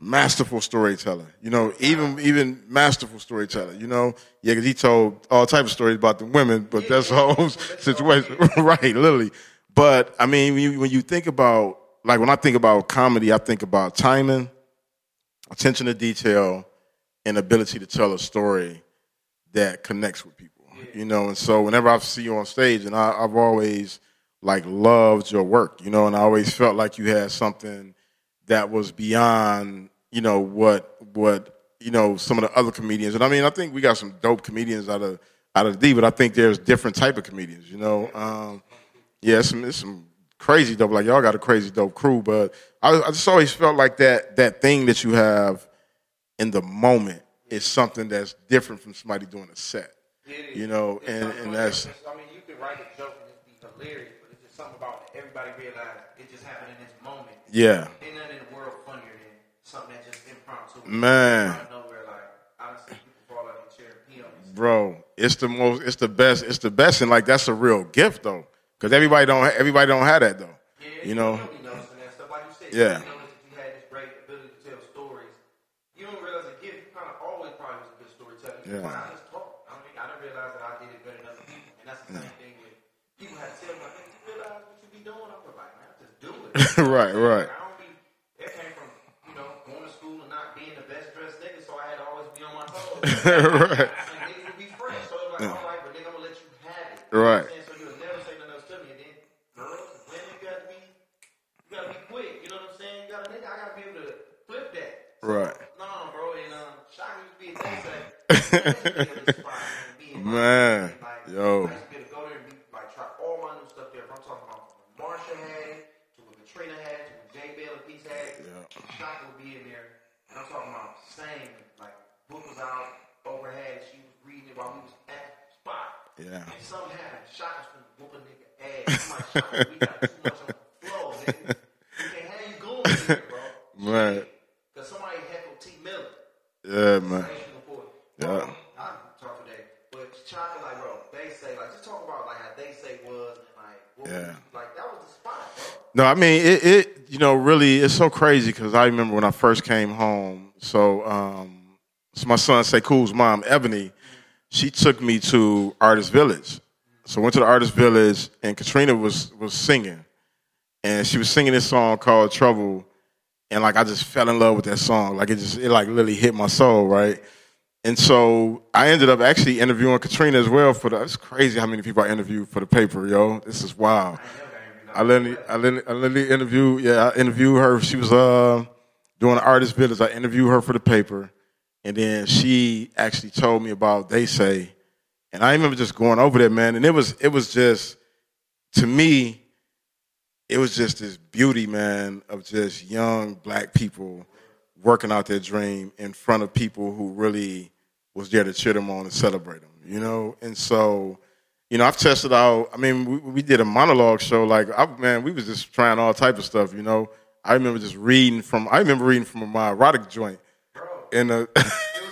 masterful storyteller. You know, even even masterful storyteller. You know, yeah, because he told all type of stories about the women, but that's the whole situation, right? Literally. But I mean, when you, when you think about like when I think about comedy, I think about timing, attention to detail, and ability to tell a story that connects with people. You know, and so whenever I see you on stage, and I, I've always like loved your work. You know, and I always felt like you had something that was beyond you know what what you know some of the other comedians. And I mean, I think we got some dope comedians out of out of the D, but I think there's different type of comedians. You know, um, yeah, it's some, it's some crazy dope. Like y'all got a crazy dope crew, but I, I just always felt like that that thing that you have in the moment is something that's different from somebody doing a set. You know, and and that's I mean, you can write a joke and it be hilarious, but it's just something about everybody realize it just happened in this moment. yeah. Ain't themselves. bro it's the most it's the best it's the best and like that's a real gift though because everybody don't everybody don't have that though you know You know, noticing that stuff. Like you said, Yeah. you noticed that you had this great ability to tell stories. You don't realize a gift. You kind of always probably was a good storyteller. Yeah. I just talk. I mean, I didn't realize that I did it better than other people. And that's the same thing with people had to tell me, like, "Hey, you realize what you be doing? I was like, man, I just do it. Right, right. Right. Flip that. right No, bro. And um, Shaka used to be a thing say, Man, yo. I used to be able to go there and be like try all my new stuff there. If I'm talking about Marsha had to what Katrina had to what Jay Bell and Peace had. Shaka would be in there, and I'm talking about saying like book was out, overhead, she was reading it while we was at the spot. Yeah. And something happened. Shaka's from whoop a nigga ass. I'm like, we got too much on the flow, nigga. We can't have you going here, bro. Right. Because somebody heckled T. Miller. yeah man Thank you for it. Yeah. I talk today. But Shaka, like, bro, they say, like, just talk about, like, how they say was, and, like, Yeah. like, that was the spot, bro. No, I mean it. it you know, really, it's so crazy because I remember when I first came home. So, um, so my son Sekou's mom, Ebony, she took me to Artist Village. So I went to the Artist Village, and Katrina was was singing, and she was singing this song called Trouble, and like I just fell in love with that song. Like it just it like literally hit my soul, right? And so I ended up actually interviewing Katrina as well for the. It's crazy how many people I interviewed for the paper, yo. This is wild. I literally, I literally, I literally interviewed. Yeah, I interviewed her. She was uh, doing artist village. I interviewed her for the paper, and then she actually told me about They Say, and I remember just going over there, man. And it was, it was just to me, it was just this beauty, man, of just young black people working out their dream in front of people who really was there to cheer them on and celebrate them, you know. And so, you know, I've tested out. I mean, we, we did a monologue show. Like, I, man, we was just trying all type of stuff, you know. I remember just reading from. I remember reading from my erotic joint. In the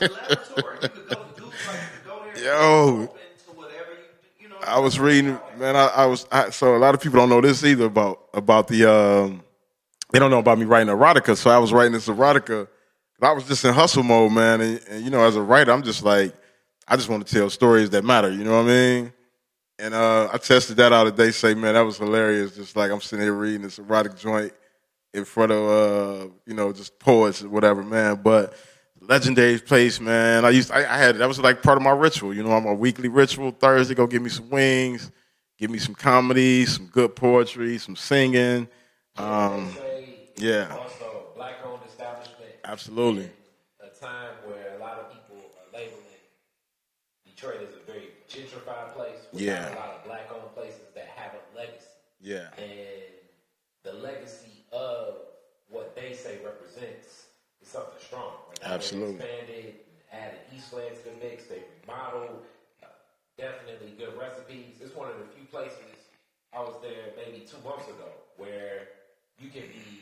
It was a laboratory. You could go do, like, you could go there Yo. and open to whatever you, you know. I was reading, man. I, I was I, so a lot of people don't know this either about about the. Um, they don't know about me writing erotica, so I was writing this erotica. I was just in hustle mode, man. And, and you know, as a writer, I'm just like, I just want to tell stories that matter. You know what I mean? And uh, I tested that out today. Say, man, that was hilarious. Just like I'm sitting here reading this erotic joint in front of uh, you know just poets or whatever, man. But legendary place, man. I used I, I had that was like part of my ritual. You know, I'm a weekly ritual Thursday. Go give me some wings, give me some comedy, some good poetry, some singing. Um, yeah. Also, black-owned establishment. Absolutely. A time where a lot of people are labeling Detroit as a very gentrified place. Yeah. A lot of black-owned places that have a legacy. Yeah. And the legacy of what they say represents is something strong. Absolutely. They expanded, added Eastland to the mix. They remodeled. Uh, definitely good recipes. It's one of the few places I was there maybe two months ago where you can be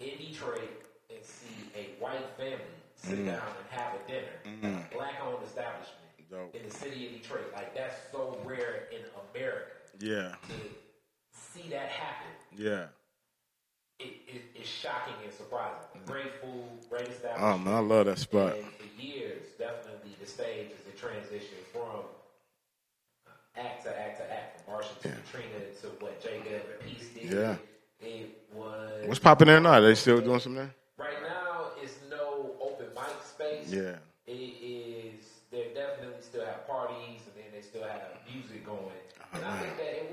in Detroit and see a white family sit Mm. down and have a dinner, a black-owned establishment Dope. in the city of Detroit. Like that's so rare in America Yeah. to see that happen Yeah. it, it, it's shocking and surprising. Great food, Oh man, I love that spot. And for years, definitely the stage is a transition from act to act to act, from Marshall to Katrina to what Jacob and Peace did. Yeah. It was What's popping there now? They still doing something there? right now. It's no open mic space. Yeah. It is. They definitely still have parties, and then they still have music going. And I oh, think that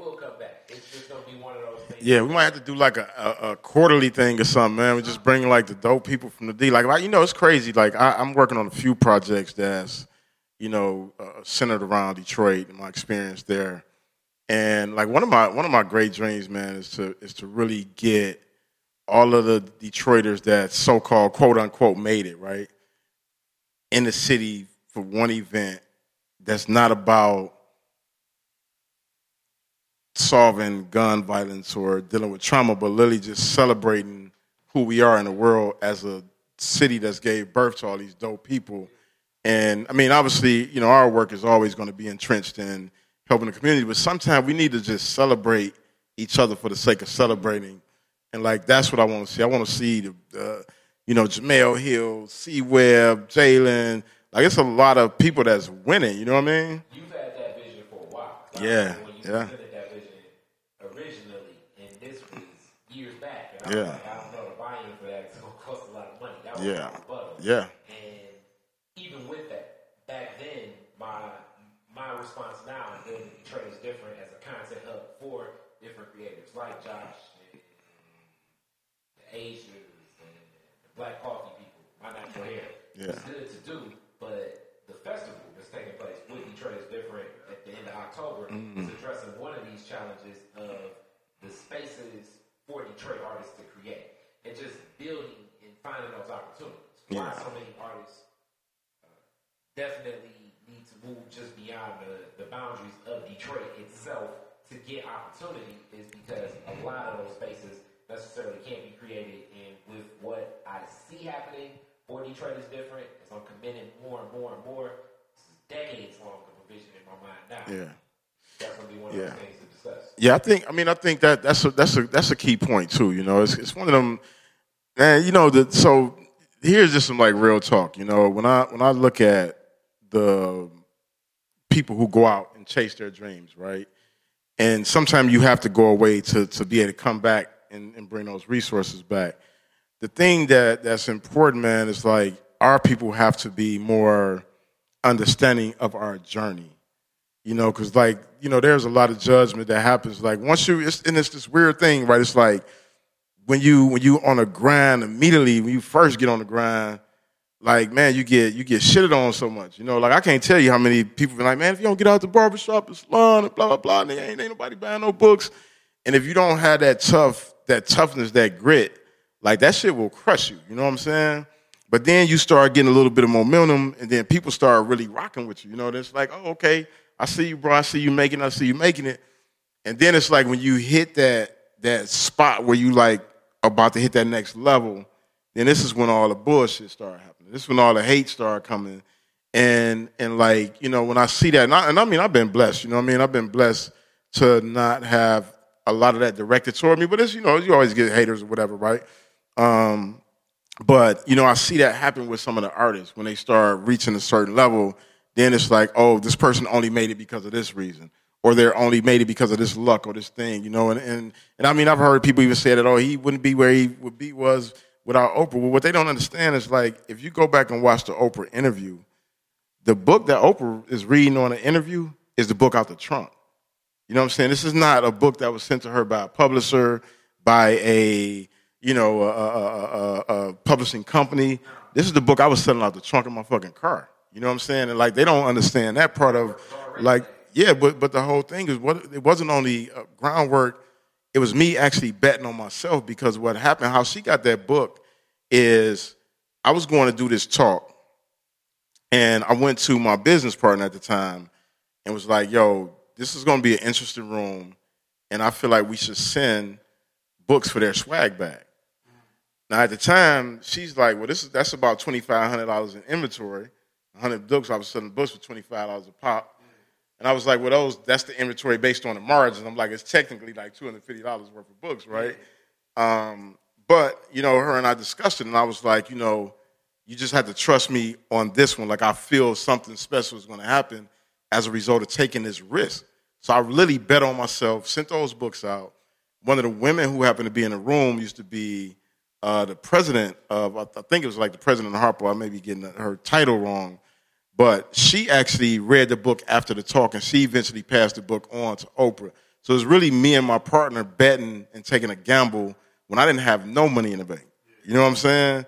Yeah, we might have to do like a, a, a quarterly thing or something, man. We just bring like the dope people from the D. Like, you know, it's crazy. Like, I, I'm working on a few projects that's, you know, uh, centered around Detroit and my experience there. And like one of my one of my great dreams, man, is to is to really get all of the Detroiters that so called quote unquote made it right in the city for one event that's not about solving gun violence or dealing with trauma, but literally just celebrating who we are in the world as a city that's gave birth to all these dope people. And I mean, obviously, you know, our work is always going to be entrenched in helping the community, but sometimes we need to just celebrate each other for the sake of celebrating. And like that's what I want to see. I want to see the, uh, you know, Jemele Hill, C Webb, Jalen. Like it's a lot of people that's winning. You know what I mean? You've had that vision for a while. Like, Yeah, yeah. presented that vision originally, and this was years back. And I Yeah. like, I don't know the buy-in for that. It's gonna cost a lot of money. That was Yeah. Yeah. And even with that, back then, my my response now and building Detroit is different as a content hub for different creators like Josh and the Asians and the Black Coffee people, my natural hair. Yeah. It's good to do, but the festival that's taking place with Detroit is different at the end of October Mm-hmm. is addressing one of these challenges of the spaces for Detroit artists to create and just building and finding those opportunities. Why Yeah. so many artists uh, definitely need to move just beyond the, the boundaries of Detroit itself to get opportunity is because a lot of those spaces necessarily can't be created. And with what I see happening for Detroit is different, as I'm committing more and more and more, this is decades long of a vision in my mind now. Yeah. That's going to be one of Yeah. those to discuss. Yeah, I think. I mean, I think that that's a that's a that's a key point too. You know, it's it's one of them. Man, you know, the so here's just some like real talk. You know, when I when I look at the people who go out and chase their dreams, right? And sometimes you have to go away to to be able to come back and, and bring those resources back. The thing that that's important, man, is like our people have to be more understanding of our journey you know, because like you know, there's a lot of judgment that happens. Like once you, it's, and it's this weird thing, right? It's like when you when you on a grind immediately when you first get on the grind, like man, you get you get shitted on so much. You know, like I can't tell you how many people been like, man, if you don't get out the barbershop, the salon, and blah blah blah, and ain't ain't nobody buying no books. And if you don't have that tough, that toughness, that grit, like that shit will crush you. You know what I'm saying? But then you start getting a little bit of momentum, and then people start really rocking with you. You know, it's like, oh, okay, I see you, bro. I see you making. it. I see you making it. And then it's like when you hit that that spot where you like about to hit that next level, then this is when all the bullshit started happening. This is when all the hate started coming. And and like, you know, when I see that, and I, and I mean I've been blessed, you know I mean? I've been blessed to not have a lot of that directed toward me. But it's, you know, you always get haters or whatever, right? Um, but you know, I see that happen with some of the artists when they start reaching a certain level. Then it's like, oh, this person only made it because of this reason, or they're only made it because of this luck or this thing, you know. And and and I mean, I've heard people even say that, oh, he wouldn't be where he would be was without Oprah. Well, what they don't understand is like, if you go back and watch the Oprah interview, the book that Oprah is reading on the interview is the book out the trunk. You know what I'm saying? This is not a book that was sent to her by a publisher, by a you know a, a, a, a publishing company. This is the book I was selling out the trunk of my fucking car. You know what I'm saying? And like they don't understand that part of like yeah, but but the whole thing is what it wasn't only uh, groundwork. It was me actually betting on myself because what happened, how she got that book is I was going to do this talk, and I went to my business partner at the time and was like, "Yo, this is going to be an interesting room, and I feel like we should send books for their swag bag." Now at the time, she's like, "Well, this is that's about twenty five hundred dollars in inventory. Hundred books. I was selling books for twenty five dollars a pop." And I was like, well, those that's the inventory based on the margins. I'm like, it's technically like two hundred fifty dollars worth of books, right? Um, but you know, her and I discussed it, and I was like, you know, you just have to trust me on this one. Like, I feel something special is going to happen as a result of taking this risk. So I really bet on myself. Sent those books out. One of the women who happened to be in the room used to be uh, the president of, I think it was like the president of Harpo. I may be getting her title wrong, but she actually read the book after the talk, and she eventually passed the book on to Oprah. So it was really me and my partner betting and taking a gamble when I didn't have no money in the bank. You know what I'm saying?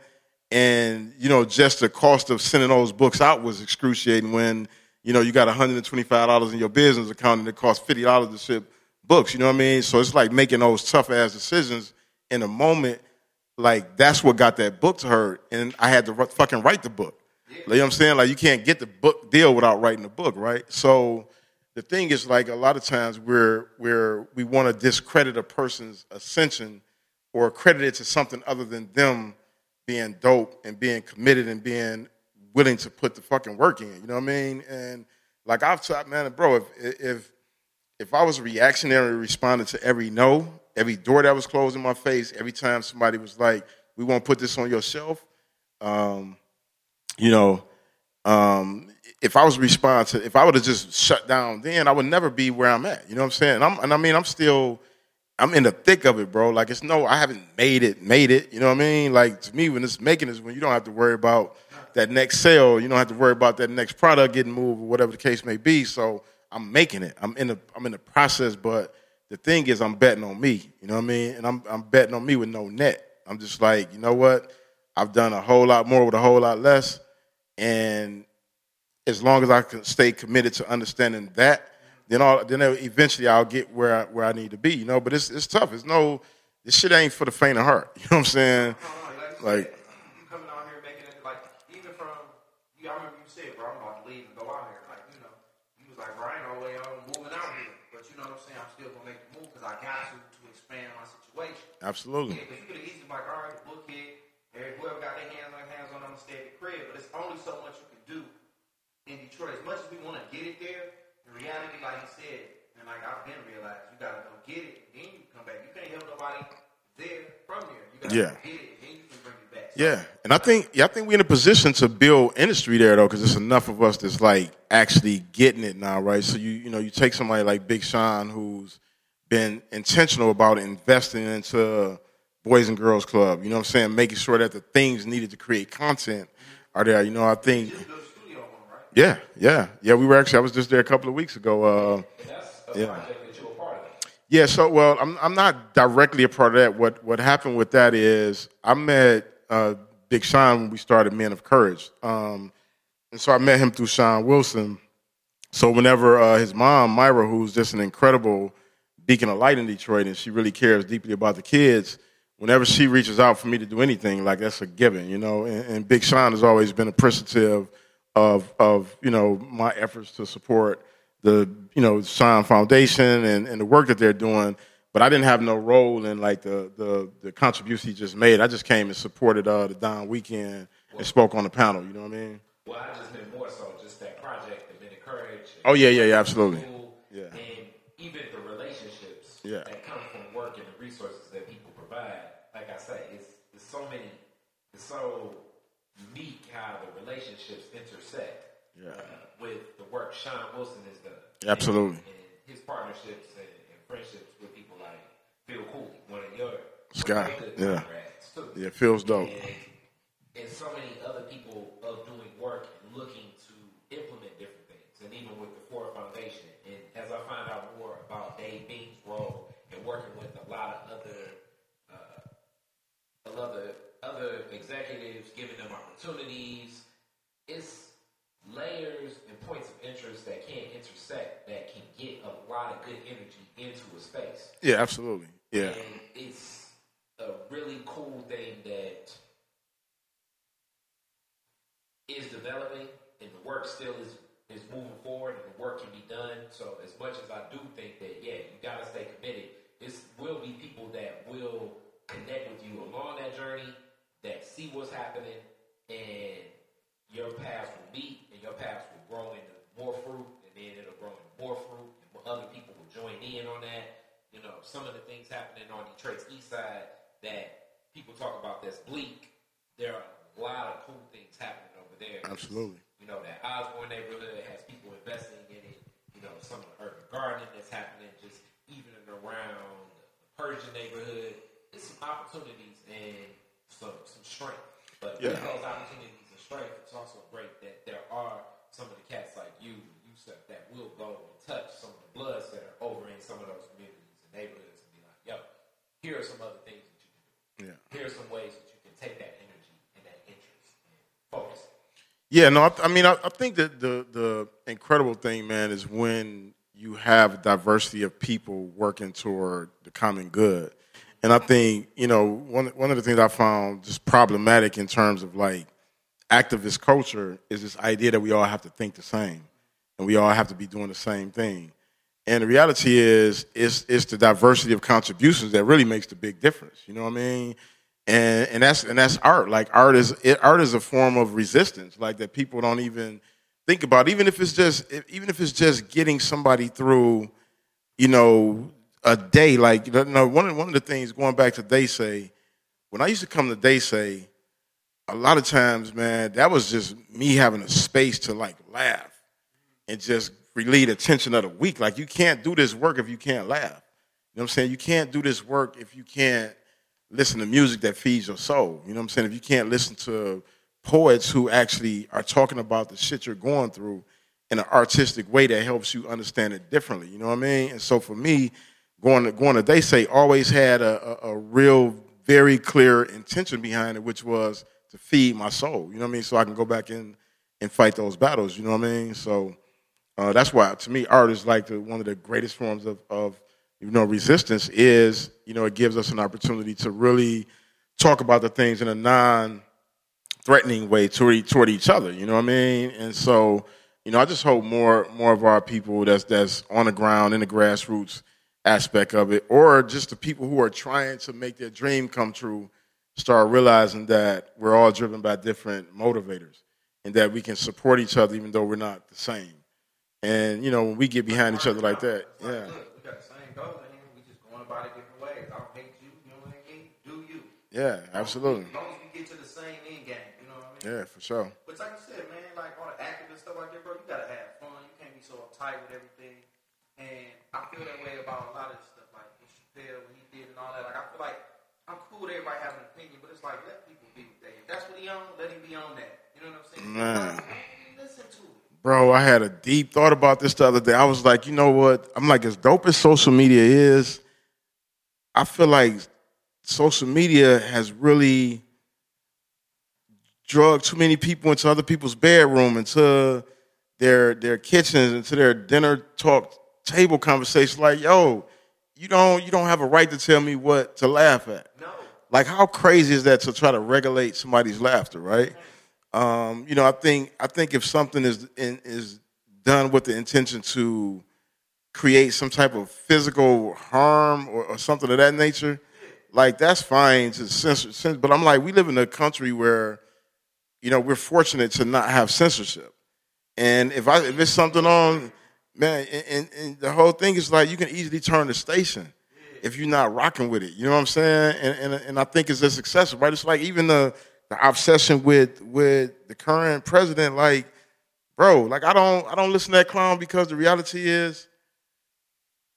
And you know, just the cost of sending those books out was excruciating. When you know you got 125 dollars in your business account and it costs 50 dollars to ship books. You know what I mean? So it's like making those tough ass decisions in a moment. Like that's what got that book to her, and I had to fucking write the book. You know what I'm saying? Like you can't get the book deal without writing the book, right? So the thing is like a lot of times we're we're we want to discredit a person's ascension or credit it to something other than them being dope and being committed and being willing to put the fucking work in. You know what I mean? And like I've tried, man, bro, if if if I was reactionary responding to every no, every door that was closed in my face, every time somebody was like, "We won't put this on your shelf," um, you know, um, if I was responsive, if I would have just shut down then, I would never be where I'm at. You know what I'm saying? And, I'm, and I mean, I'm still, I'm in the thick of it, bro. Like it's no, I haven't made it, made it. You know what I mean? Like to me, when it's making is when you don't have to worry about that next sale. You don't have to worry about that next product getting moved or whatever the case may be. So I'm making it. I'm in the, I'm in the process, but the thing is, I'm betting on me. You know what I mean? And I'm, I'm betting on me with no net. I'm just like, you know what? I've done a whole lot more with a whole lot less, and as long as I can stay committed to understanding that, then I'll, then eventually I'll get where I, where I need to be, you know. But it's it's tough. It's no this shit ain't for the faint of heart. You know what I'm saying? like, you coming out here making it like even from you. I remember you said, bro, I'm about to leave and go out here. Like you know, you was like, bro, I ain't no way I'm moving out here. But you know what I'm saying? I'm still gonna make the move because I got to to expand my situation. Absolutely. Yeah, you could have easily like, all right, book it. Whoever got their hands on hands on, I'm gonna stay at the crib. But it's only so much you can do in Detroit, as much as we want to get it there, in reality, like he said, and like I've been realized, you gotta go get it, then you come back. You can't help nobody there from there. You gotta yeah. get it, then you can bring it back. Yeah, and I think yeah, I think we're in a position to build industry there though, because there's enough of us that's like actually getting it now, right? So you you know you take somebody like Big Sean who's been intentional about investing into Boys and Girls Club. You know what I'm saying? Making sure that the things needed to create content are there. You know, I think. Yeah, yeah, yeah. We were actually. I was just there a couple of weeks ago. Uh, yeah. Yeah. So, well, I'm I'm not directly a part of that. What what happened with that is I met uh, Big Sean when we started Men of Courage, um, and so I met him through Sean Wilson. So whenever uh, his mom Myra, who's just an incredible beacon of light in Detroit, and she really cares deeply about the kids. Whenever she reaches out for me to do anything, like that's a given, you know. And, and Big Sean has always been appreciative of of you know my efforts to support the you know Sean Foundation and, and the work that they're doing. But I didn't have no role in like the the, the contribution he just made. I just came and supported uh, the Don Weekend and spoke on the panel. You know what I mean? Well, I just meant more so just that project, the Men of Courage. Oh yeah, yeah, yeah, absolutely. Yeah. And even the relationships yeah. that come from work and the resources that people provide. Like I say, it's, it's so many, it's so unique how the relationships intersect yeah. uh, with the work Sean Wilson has done. Absolutely. And, and his partnerships and, and, friendships with people like Phil Cooley, one of your Scott, yeah, too. yeah, Phil's dope. And, and so many other people of doing work and looking to implement different things, and even with the Ford Foundation. And as I find out more about Dave Bing's role and working with a lot of other, uh, other other executives, giving them opportunities. It's layers and points of interest that can intersect that can get a lot of good energy into a space. Yeah, absolutely. Yeah. And it's a really cool thing that is developing and the work still is is moving forward and the work can be done. So as much as I do think that yeah, you gotta stay committed, this will be people that will connect with you along that journey that see what's happening and your paths will meet and your paths will grow into more fruit and then it'll grow into more fruit and other people will join in on that. You know, some of the things happening on Detroit's east side that people talk about that's bleak, there are a lot of cool things happening over there. Absolutely. You know, that Osborne neighborhood has people investing in it. You know, some of the urban gardening that's happening just even around the Persian neighborhood. There's some opportunities and some some strength. But Yeah. those opportunities and strength, it's also great that there are some of the cats like you, Yusuf, that will go and touch some of the bloods that are over in some of those communities and neighborhoods and be like, yo, here are some other things that you can do. Yeah. Here are some ways that you can take that energy and that interest and focus. Yeah, no, I, I mean, I, I think that the the incredible thing, man, is when you have a diversity of people working toward the common good. And I think you know one one of the things I found just problematic in terms of like activist culture is this idea that we all have to think the same and we all have to be doing the same thing. And the reality is, it's, it's the diversity of contributions that really makes the big difference. You know what I mean? And and that's and that's art. Like art is it, art is a form of resistance. Like that people don't even think about. Even if it's just even if it's just getting somebody through, you know, a day. Like know, one of one of the things going back to Day Say, when I used to come to Day Say, a lot of times, man, that was just me having a space to like laugh and just relieve the tension of the week. Like you can't do this work if you can't laugh. You know what I'm saying? You can't do this work if you can't listen to music that feeds your soul. You know what I'm saying? If you can't listen to poets who actually are talking about the shit you're going through in an artistic way that helps you understand it differently. You know what I mean? And so for me, going to going to they say always had a, a, a real very clear intention behind it, which was to feed my soul. You know what I mean? So I can go back in and fight those battles. You know what I mean? So uh, that's why, to me, art is like the, one of the greatest forms of, of, you know, resistance. Is you know, it gives us an opportunity to really talk about the things in a non-threatening way toward, toward each other. You know what I mean? And so, you know, I just hope more more of our people that's that's on the ground in the grassroots aspect of it, or just the people who are trying to make their dream come true, start realizing that we're all driven by different motivators, and that we can support each other even though we're not the same. And you know, when we get behind each other like that, yeah, we got the same goal, and we just going about it different ways. I don't hate you, you know what I mean? Do you? yeah, absolutely, As long as we get to the same end game, you know what I mean? yeah, for sure. But like you said, man, like all the activist stuff like that, bro, you gotta have fun. You can't be so uptight with everything. And I feel that way about a lot of stuff, like what Chappelle, what he did and all that. Like I feel like I'm cool with everybody having an opinion, but it's like let people be what they. If that's what he on, let him be on that. You know what I'm saying? Man. Listen to it. Bro, I had a deep thought about this the other day. I was like, you know what? I'm like, as dope as social media is, I feel like social media has really drug too many people into other people's bedroom, into their their kitchens, into their dinner talk table conversation. Like, yo, you don't you don't have a right to tell me what to laugh at. No. Like, how crazy is that to try to regulate somebody's laughter, right? Um, you know, I think I think if something is in, is done with the intention to create some type of physical harm or, or something of that nature, like that's fine to censor. censor. But I'm like, we live in a country where, you know, we're fortunate to not have censorship. And if I if it's something on, man, and, and, the whole thing is like you can easily turn the station if you're not rocking with it. You know what I'm saying? And and, and I think it's just excessive, right? It's like even the the obsession with with the current president, like, bro, like I don't I don't listen to that clown because the reality is,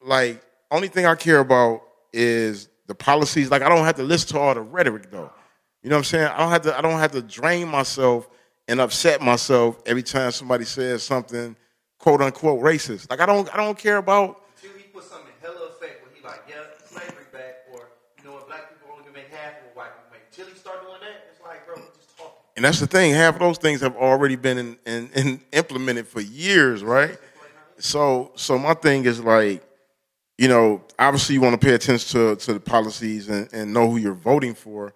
like, only thing I care about is the policies. Like I don't have to listen to all the rhetoric though. You know what I'm saying? I don't have to I don't have to drain myself and upset myself every time somebody says something quote unquote racist. Like I don't I don't care about Until he put something hella effect where he like, yeah, slavery back, or you know black people only can make half of what white people make. Until he start doing that, it's like, bro, just talking. And that's the thing. Half of those things have already been in, in, in implemented for years, right? So, so my thing is like, you know, obviously you want to pay attention to, to the policies and, and know who you're voting for,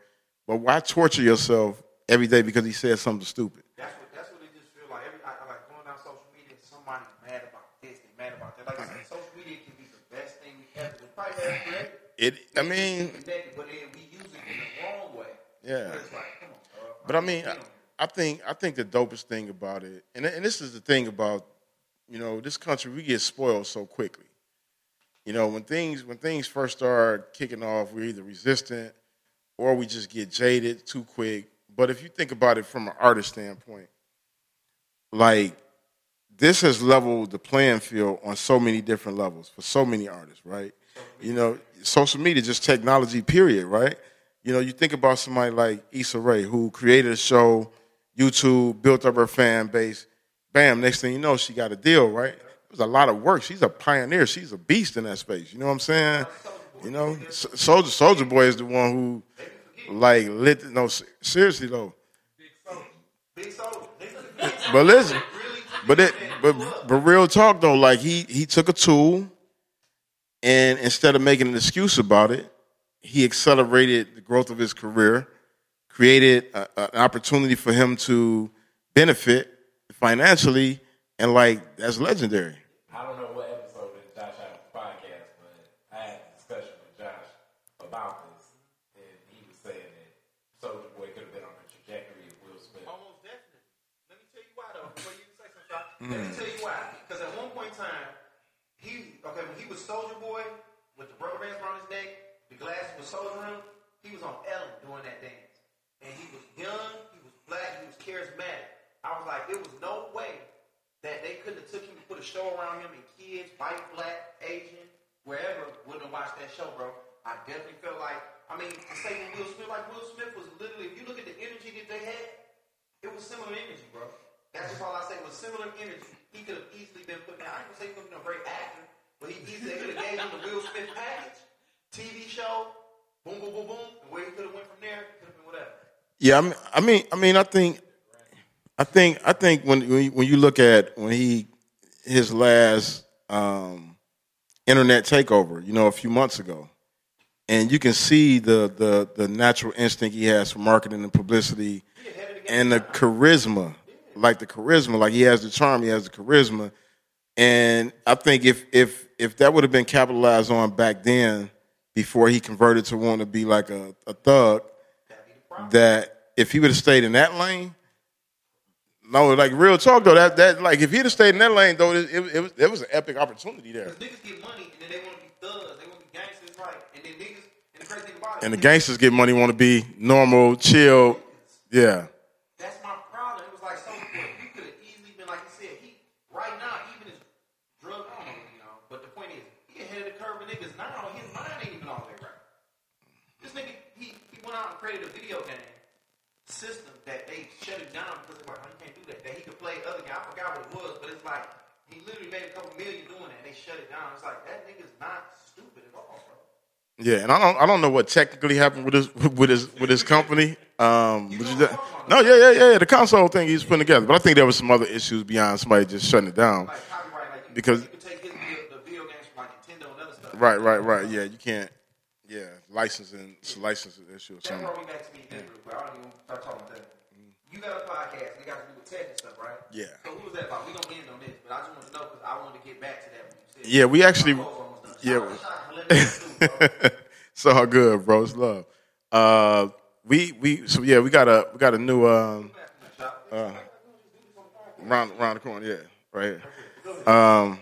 but why torture yourself every day because he said something stupid? That's what that's what it just feel like. Every I, I like going down social media, somebody's mad about this, they mad about that. Like I said, social media can be the best thing we ever. It probably has created. It, I mean, but we use it in the wrong way. Yeah. It's like, come on, bro. But I mean, I, I think I think the dopest thing about it, and and this is the thing about, you know, this country we get spoiled so quickly. You know, when things when things first start kicking off, we're either resistant or we just get jaded too quick. But if you think about it from an artist standpoint, like this has leveled the playing field on so many different levels for so many artists, right? You know, social media, just technology, period, right? You know, you think about somebody like Issa Rae, who created a show, YouTube, built up her fan base. Bam, next thing you know, she got a deal, right? It was a lot of work. She's a pioneer. She's a beast in that space. You know what I'm saying? You know, Soulja Soulja Boy is the one who, like, lit. No, seriously though. But listen, but it, but but real talk though, like he he took a tool, and instead of making an excuse about it, he accelerated the growth of his career, created a, a, an opportunity for him to benefit financially, and like that's legendary. I don't know what episode of Josh had a podcast, but I had a discussion with Josh about this, and he was saying that Soulja Boy could have been on the trajectory of Will Smith. Almost definitely. Let me tell you why, though. Before you say something, Doc. let me tell you why. Because at one point in time, he okay when he was Soulja Boy with the rubber bands around his neck, the glasses was Soldier him. He was on Ellen doing that dance, and he was young, he was black, he was charismatic. I was like, it was no way that they couldn't have took him to put a show around him and kids, white, black, Asian, wherever wouldn't have watched that show, bro. I definitely felt like, I mean, to say when Will Smith, like Will Smith was literally, if you look at the energy that they had, it was similar energy, bro. That's just all I say. It was similar energy. He could have easily been put down. I ain't gonna say he could have been a great actor, but he easily could have gave him the Will Smith package, TV show, boom, boom, boom, boom, and where he could have went from there, could have been whatever. Yeah, I mean, I mean, I mean, I think, I think, I think when when you, when you look at when he his last um, internet takeover, you know, a few months ago, and you can see the the the natural instinct he has for marketing and publicity, and the charisma, like the charisma, like he has the charm, he has the charisma, and I think if if if that would have been capitalized on back then, before he converted to want to be like a, a thug, that if he would have stayed in that lane, no, like real talk though, that that like if he'd have stayed in that lane though, it, it, it was it was an epic opportunity there. Niggas get money and then they want to be thugs, they want to be gangsters, right? And then niggas, and the crazy thing about it, And the gangsters get money, want to be normal, chill, yeah. That's my problem. It was like so good. He could have easily been like you said. He right now, even his drug, I don't know, you know. But the point is, he ahead of the curve with niggas now. His mind ain't even all the way right. This nigga, he, he went out and created a video game system that they shut it down because they're like, oh, you can't do that. That he could play other game. I forgot what it was, but it's like he literally made a couple million doing that. and They shut it down. It's like that nigga's not stupid at all, bro. Yeah, and I don't I don't know what technically happened with his with his with his company. Um, but you- no, yeah, yeah, yeah, yeah, the console thing he's putting together. But I think there was some other issues beyond somebody just shutting it down. Like copyright, like you, Because- you could take his video, the video games from like Nintendo and other stuff. Right, right, right. Yeah, you can't. Yeah, licensing, it's a licensing issue or something. You got a podcast, it got to do with tech and stuff, right? Yeah. So who was that about? We gonna end on this, but I just want to know because I wanted to get back to that. When you said Yeah, we actually. My phone's almost done. Yeah. Shout out to Shaq for letting me do it, bro. it's all good, bro. It's love. Uh, we we so yeah, we got a we got a new um uh, round around the corner, yeah, right here. Um,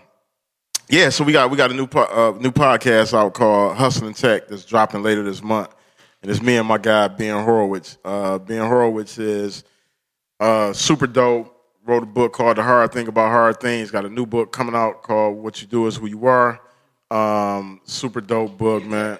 yeah, so we got we got a new po- uh, new podcast out called Hustling Tech that's dropping later this month, and it's me and my guy Ben Horowitz. Uh, ben Horowitz is uh, super dope. Wrote a book called The Hard Thing About Hard Things. Got a new book coming out called What You Do Is Who You Are. Um, super dope book, man.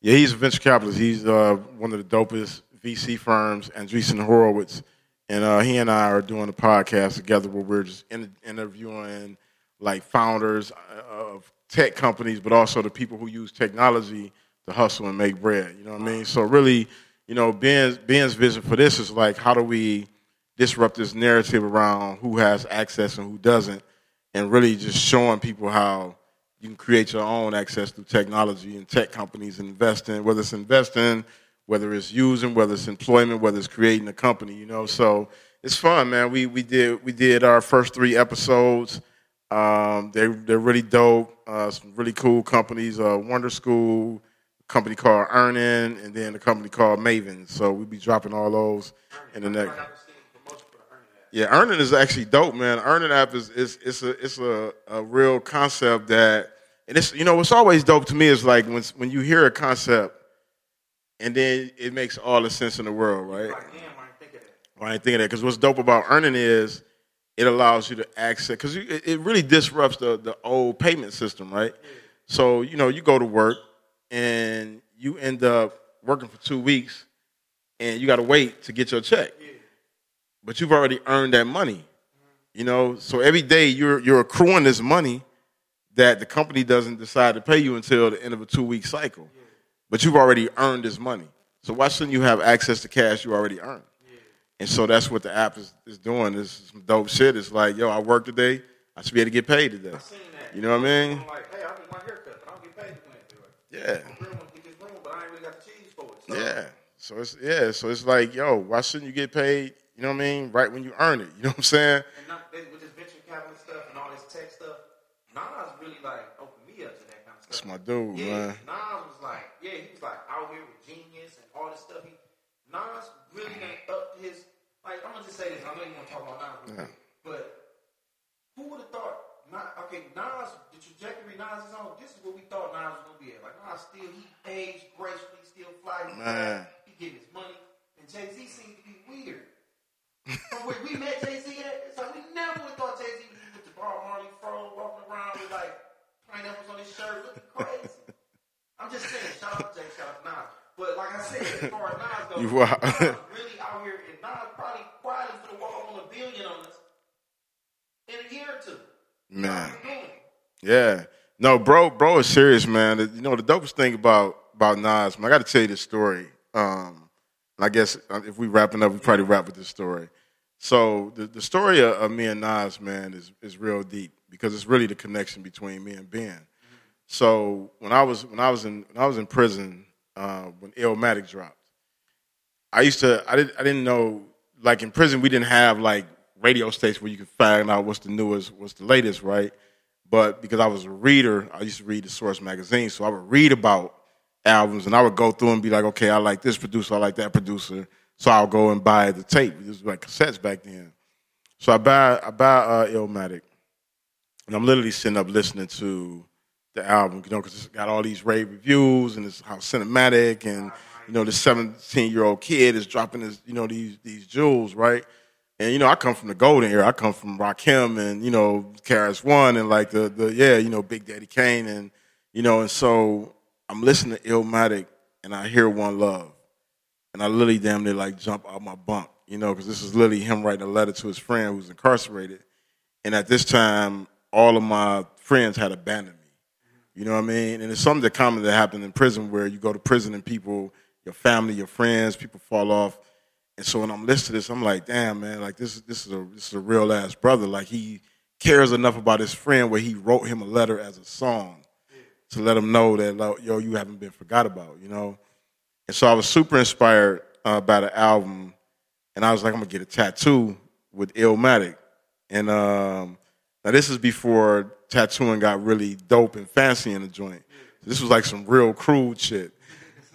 Yeah, he's a venture capitalist. He's uh, one of the dopest VC firms, Andreessen Horowitz. And uh, he and I are doing a podcast together where we're just in, interviewing like founders uh, of tech companies, but also the people who use technology to hustle and make bread. You know what I mean? So really, you know, Ben's Ben's vision for this is like, how do we disrupt this narrative around who has access and who doesn't, and really just showing people how you can create your own access through technology and tech companies and investing, whether it's investing, whether it's using, whether it's employment, whether it's creating a company, you know. So it's fun, man. We we did we did our first three episodes. Um, they they're really dope. Uh, some really cool companies. Uh, Wonder School, company called Earnin, and then a company called Maven. So we'll be dropping all those in the next. Yeah, Earnin is actually dope, man. Earnin app is is it's a it's a, a real concept that And it's you know what's always dope to me is like when when you hear a concept, and then it makes all the sense in the world, right? Like, damn, I didn't think of that. Well, I ain't thinking that because what's dope about Earnin is it allows you to access because it, it really disrupts the the old payment system, right? So you know you go to work and you end up working for two weeks, and you got to wait to get your check, but you've already earned that money, you know. So every day you're you're accruing this money that the company doesn't decide to pay you until the end of a two week cycle, but you've already earned this money. So why shouldn't you have access to cash you already earned? And so that's what the app is, is doing. Is some dope shit. It's like, yo, I work today. I should be able to get paid today. You know what I mean? I'm like, hey, I need my haircut, but I don't get paid for Wednesday. Yeah. I really want to get this room, but I ain't really got the cheese for it. So, Yeah. So it's yeah. So it's like, yo, why shouldn't you get paid? You know what I mean? Right when you earn it. You know what I'm saying? And not, with this venture capital stuff and all this tech stuff, Nas really like opened me up to that kind of stuff. That's my dude, yeah, man. Nas was like, yeah, he was like out here with genius and all this stuff. He, Nas really done up his, like, I'm gonna just say this. I know you want to talk about Nas, Yeah. but who would have thought? Not, okay, Nas, the trajectory Nas is on. This is what we thought Nas was gonna be at. Like Nas still, he aged gracefully, still fly. He, Man. he getting his money, and Jay Z seemed to be weird. From where we met Jay Z at, it's like we never would thought Jay Z was with the Bob Marley fro walking around with like pineapples on his shirt, looking crazy. I'm just saying, shout out to Jay, shout out to Nas. But like I said, as far as Nas goes, You wild. Nas really out here, and Nas probably quietly gonna walk on a billion on us in a year or two. Man. He's doing it. Yeah. No, bro, bro is serious, man. You know, the dopest thing about about Nas, man, I got to tell you this story. Um, and I guess uh, if we wrapping up, we probably wrap with this story. So the, the story of, of me and Nas, man, is is real deep because it's really the connection between me and Ben. So when I was when I was in when I was in prison, uh, when Illmatic dropped, I used to I didn't I didn't know like in prison we didn't have like radio stations where you could find out what's the newest, what's the latest, right? But because I was a reader, I used to read the Source magazine, so I would read about albums and I would go through and be like, okay, I like this producer, I like that producer, so I'll go and buy the tape. This was like cassettes back then. So I buy I buy uh, Illmatic, and I'm literally sitting up listening to the album, you know, because it's got all these rave reviews and it's how cinematic and you know the 17 year old kid is dropping his you know these these jewels, right? And you know I come from the golden era. I come from Rakim and you know KRS-One and like the the yeah you know Big Daddy Kane and you know and so I'm listening to Illmatic and I hear One Love and I literally damn near like jump out my bunk, you know, because this is literally him writing a letter to his friend who's incarcerated. And at this time, all of my friends had abandoned me. You know what I mean? And it's something that common that happened in prison where you go to prison and people, your family, your friends, people fall off. And so when I'm listening to this, I'm like, damn man, like this this is a this is a real ass brother. Like he cares enough about his friend where he wrote him a letter as a song to let them know that like, yo, you haven't been forgot about, you know? And so I was super inspired uh, by the album, and I was like, I'm gonna get a tattoo with Illmatic. And um, now this is before tattooing got really dope and fancy in the joint. This was like some real crude shit.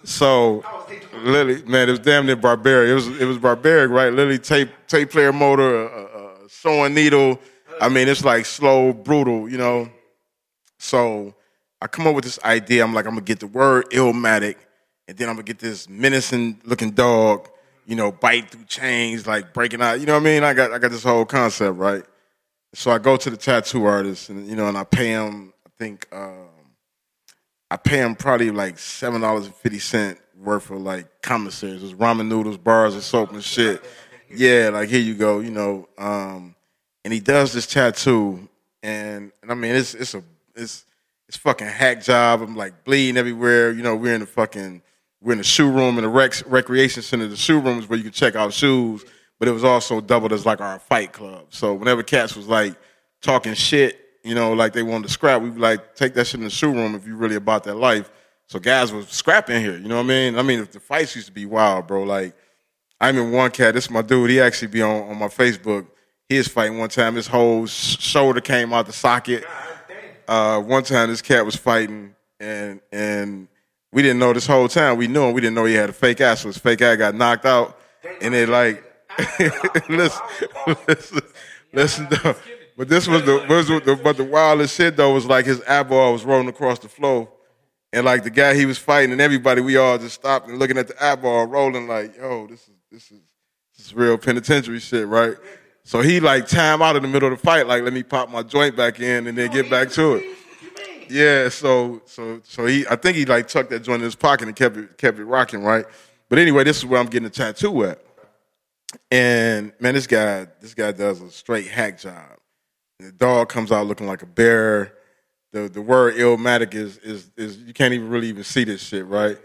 So Lily, man, it was damn near barbaric. It was it was barbaric, right? Literally tape tape player motor, a, a sewing needle. I mean, it's like slow, brutal, you know. So I come up with this idea. I'm like, I'm gonna get the word Illmatic, and then I'm gonna get this menacing looking dog, you know, bite through chains, like breaking out. You know what I mean? I got I got this whole concept, right? So I go to the tattoo artist, and you know, and I pay him. I think um, I pay him probably like seven dollars and fifty cent worth of like commissaries, There's ramen noodles, bars, and soap and shit. Yeah, like here you go, you know. Um, and he does this tattoo, and, and I mean, it's it's a it's it's fucking hack job. I'm like bleeding everywhere. You know, we're in the fucking we're in the shoe room in the rec- recreation center. The shoe room is where you can check out shoes, but it was also doubled as like our fight club. So whenever cats was like talking shit, you know, like they wanted to scrap, we would like take that shit in the shoe room if you really about that life. So guys was scrapping here. You know what I mean? I mean, the fights used to be wild, bro. Like I'm in one cat. This is my dude. He actually be on, on my Facebook. He was fighting one time. His whole sh- shoulder came out the socket. Uh, one time this cat was fighting, and and we didn't know this whole time. We knew him. We didn't know he had a fake ass. So his fake eye got knocked out, and they like listen, listen, listen. Though. But this was the, was the but the wildest shit though was like his eyeball was rolling across the floor, and like the guy he was fighting and everybody we all just stopped and looking at the eyeball rolling like yo this is this is this is real penitentiary shit right. So he like time out in the middle of the fight like let me pop my joint back in and then get back to it. Yeah, so so so he I think he like tucked that joint in his pocket and kept it kept it rocking right. But anyway, this is where I'm getting the tattoo at. And man, this guy this guy does a straight hack job. The dog comes out looking like a bear. The the word illmatic is is is you can't even really even see this shit, right?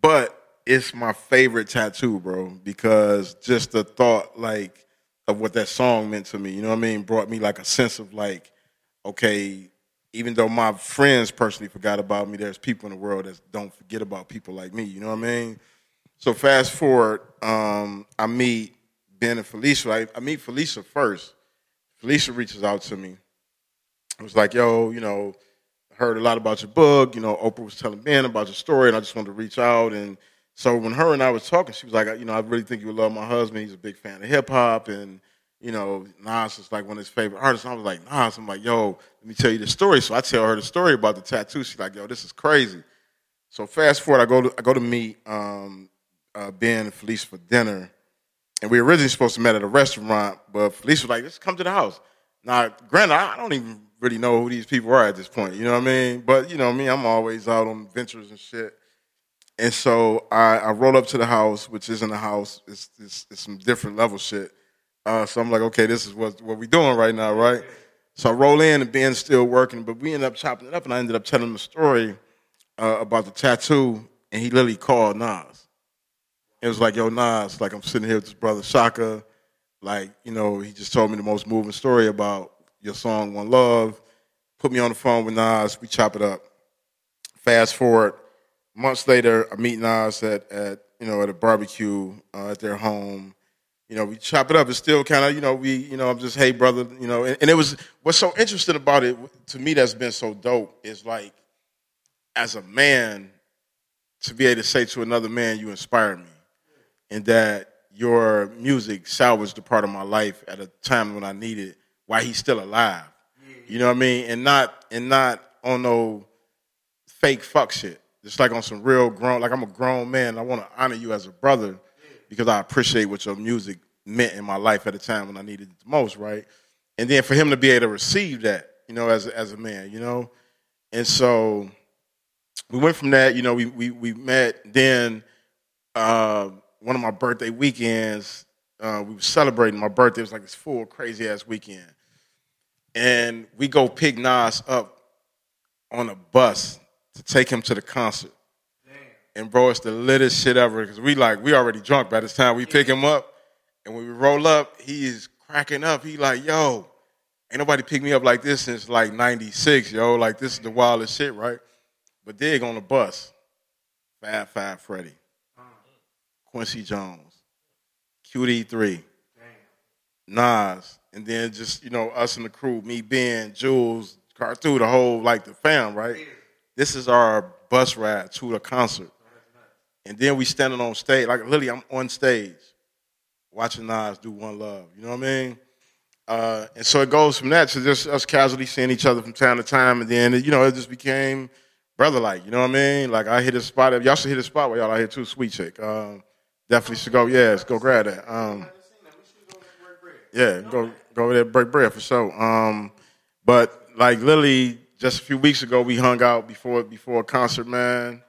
But it's my favorite tattoo, bro, because just the thought like of what that song meant to me, you know what I mean, brought me like a sense of like, okay, even though my friends personally forgot about me, there's people in the world that don't forget about people like me, you know what I mean? So fast forward, um, I meet Ben and Felicia. I, I meet Felicia first. Felicia reaches out to me. It was like, yo, you know, heard a lot about your book. You know, Oprah was telling Ben about your story, and I just wanted to reach out. And so when her and I was talking, she was like, you know, I really think you would love my husband. He's a big fan of hip hop, and you know, Nas is like one of his favorite artists. And I was like, Nas. I'm like, yo, let me tell you the story. So I tell her the story about the tattoo. She's like, yo, this is crazy. So fast forward, I go to I go to meet um, uh, Ben and Felice for dinner and we originally supposed to meet at a restaurant, but Felice was like, "Let's come to the house." Now, granted, I don't even really know who these people are at this point. You know what I mean? But you know me, I'm always out on ventures and shit. And so I, I roll up to the house, which isn't a house. It's, it's, it's some different level shit. Uh, so I'm like, okay, this is what what we doing right now, right? So I roll in and Ben's still working, but we ended up chopping it up, and I ended up telling him a story uh, about the tattoo, and he literally called Nas. It was like, yo, Nas, like I'm sitting here with this brother Shaka. Like, you know, he just told me the most moving story about your song One Love. Put me on the phone with Nas, we chop it up. Fast forward, months later, I meet Nas at, at you know, at a barbecue uh, at their home. You know, we chop it up. It's still kind of, you know, we, you know, I'm just, hey, brother, you know, and, and it was, what's so interesting about it to me that's been so dope is like, as a man, to be able to say to another man, you inspire me and that your music salvaged a part of my life at a time when I needed while he's still alive. You know what I mean? And not and not on no fake fuck shit. Just like on some real grown like I'm a grown man. I want to honor you as a brother because I appreciate what your music meant in my life at a time when I needed it the most, right? And then for him to be able to receive that, you know, as as a man, you know? And so we went from that, you know, we we, we met then uh, one of my birthday weekends, uh, we were celebrating my birthday. It was like this full crazy ass weekend, and we go pick Nas up on a bus to take him to the concert. And bro, it's the littest shit ever because we like we already drunk by this time we pick him up, and when we roll up, he is cracking up. He like, yo, ain't nobody picked me up like this since like '96, yo. Like this is the wildest shit, right? But dig on the bus, Fab Five Freddy. Quincy Jones, QD3, Nas, and then just, you know, us and the crew, me, Ben, Jules, Cartu, the whole, like the fam, right? This is our bus ride to the concert. And then we standing on stage, like literally I'm on stage watching Nas do One Love, you know what I mean? Uh, and so it goes from that to just us casually seeing each other from time to time, and then you know it just became brother like, you know what I mean? Like I hit a spot, y'all should hit a spot where y'all out here too, Sweet Chick. Um, Definitely should go. Yeah, let's go grab that. Um, yeah, go go over there break bread for sure. Um, but like literally just a few weeks ago, we hung out before before a concert, man.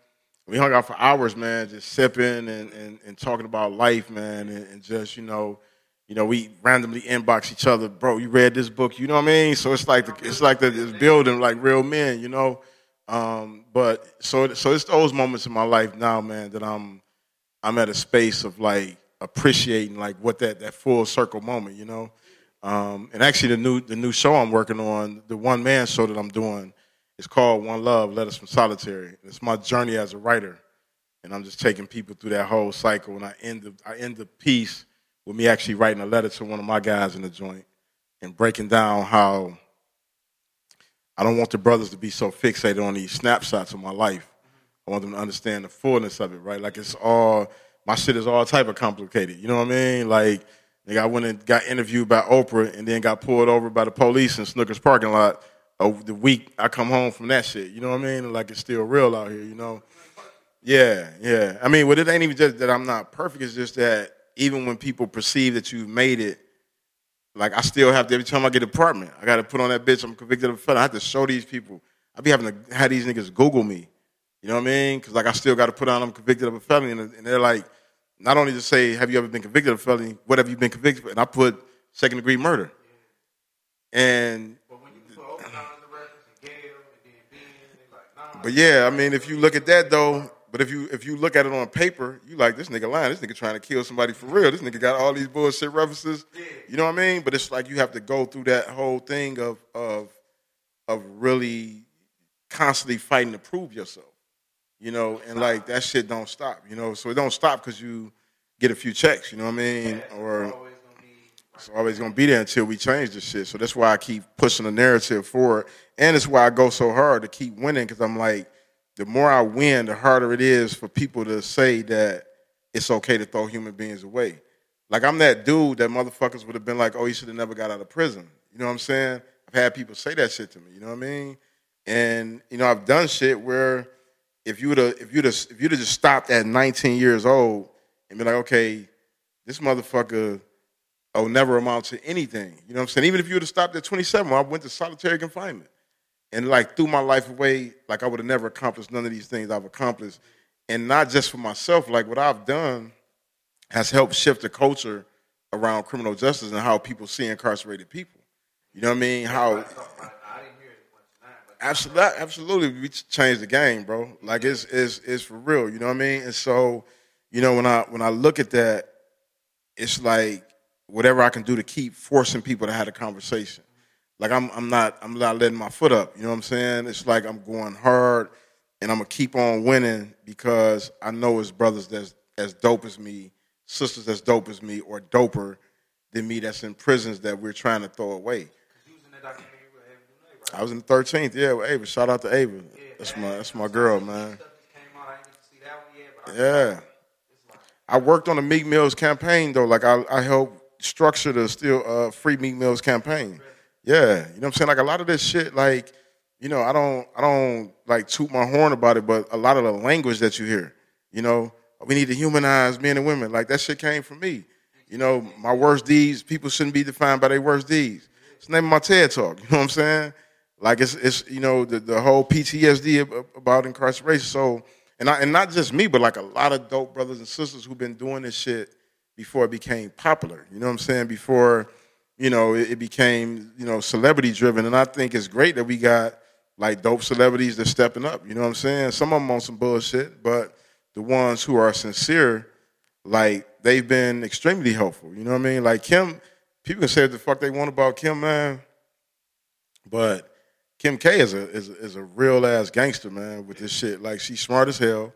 We hung out for hours, man, just sipping and, and, and talking about life, man, and, and just you know, you know, we randomly inbox each other, bro. You read this book, you know what I mean? So it's like the, it's like the, it's building like real men, you know. Um, but so so it's those moments in my life now, man, that I'm I'm at a space of like appreciating like what that that full circle moment, you know. Um, and actually, the new the new show I'm working on, the one man show that I'm doing, is called One Love: Letters from Solitary. It's my journey as a writer, and I'm just taking people through that whole cycle. And I end the I end the piece with me actually writing a letter to one of my guys in the joint and breaking down how I don't want the brothers to be so fixated on these snapshots of my life I want them to understand the fullness of it, right? Like it's all my shit is all type of complicated. You know what I mean? Like Nigga, I went and got interviewed by Oprah and then got pulled over by the police in Snooker's parking lot over the week I come home from that shit. You know what I mean? Like it's still real out here, you know? Yeah, yeah. I mean, well, it ain't even just that I'm not perfect. It's just that even when people perceive that you've made it, like I still have to every time I get an apartment, I got to put on that bitch. I'm convicted of a felony. I have to show these people. I be having to have these niggas Google me. You know what I mean? Because like I still got to put on I'm convicted of a felony, and they're like, not only to say, "Have you ever been convicted of a felony?" What have you been convicted? of? And I put second degree murder. And But when you put overtime the records and Gayle and then like, nah. But yeah, I mean, if you look at that though, but if you if you look at it on paper, you like this nigga lying. This nigga trying to kill somebody for real. This nigga got all these bullshit references. You know what I mean? But it's like you have to go through that whole thing of of of really constantly fighting to prove yourself. You know, and like that shit don't stop. You know, so it don't stop because you get a few checks. You know what I mean? Or Always be it's always gonna be there until we change this shit. So that's why I keep pushing the narrative forward, and it's why I go so hard to keep winning because I'm like, the more I win, the harder it is for people to say that it's okay to throw human beings away. Like I'm that dude that motherfuckers would have been like, oh, you should have never got out of prison. You know what I'm saying? I've had people say that shit to me. You know what I mean? And you know, I've done shit where if you would have if you'd have if you'd have just stopped at 19 years old and be like, okay, this motherfucker will never amount to anything. You know what I'm saying? Even if you would have stopped at 27, I went to solitary confinement and like threw my life away, like I would have never accomplished none of these things I've accomplished. And not just for myself, like what I've done has helped shift the culture around criminal justice and how people see incarcerated people. You know what I mean? How I didn't hear it much tonight, but Absolutely, absolutely, we ch- changed the game, bro. Like it's it's it's for real. You know what I mean? And so, you know, when I when I look at that, it's like whatever I can do to keep forcing people to have a conversation. Like I'm I'm not I'm not letting my foot up. You know what I'm saying? It's like I'm going hard, and I'm gonna keep on winning because I know it's brothers that's as dope as me, sisters as dope as me, or doper than me that's in prisons that we're trying to throw away. I was in the thirteenth, yeah, with Ava. Shout out to Ava. That's my that's my girl, man. Stuff just came out. I didn't get to see that one yet, I Yeah. I worked on the Meek Mills campaign though. Like I, I helped structure the still uh, free Meek Mills campaign. Yeah, you know what I'm saying. Like a lot of this shit, like you know, I don't, I don't like toot my horn about it, but a lot of the language that you hear, you know, we need to humanize men and women. Like that shit came from me. You know, my worst deeds, people shouldn't be defined by their worst deeds. It's the name of my TED talk. You know what I'm saying? Like it's, it's you know, the, the whole PTSD about incarceration. So, and I, and not just me, but like a lot of dope brothers and sisters who've been doing this shit before it became popular. You know what I'm saying? Before, you know, it, it became, you know, celebrity driven. And I think it's great that we got like dope celebrities that's stepping up. You know what I'm saying? Some of them on some bullshit, but the ones who are sincere, like they've been extremely helpful. You know what I mean? Like Kim, people can say the fuck they want about Kim, man, but Kim K is a is is a real ass gangster, man, with this shit. Like she's smart as hell.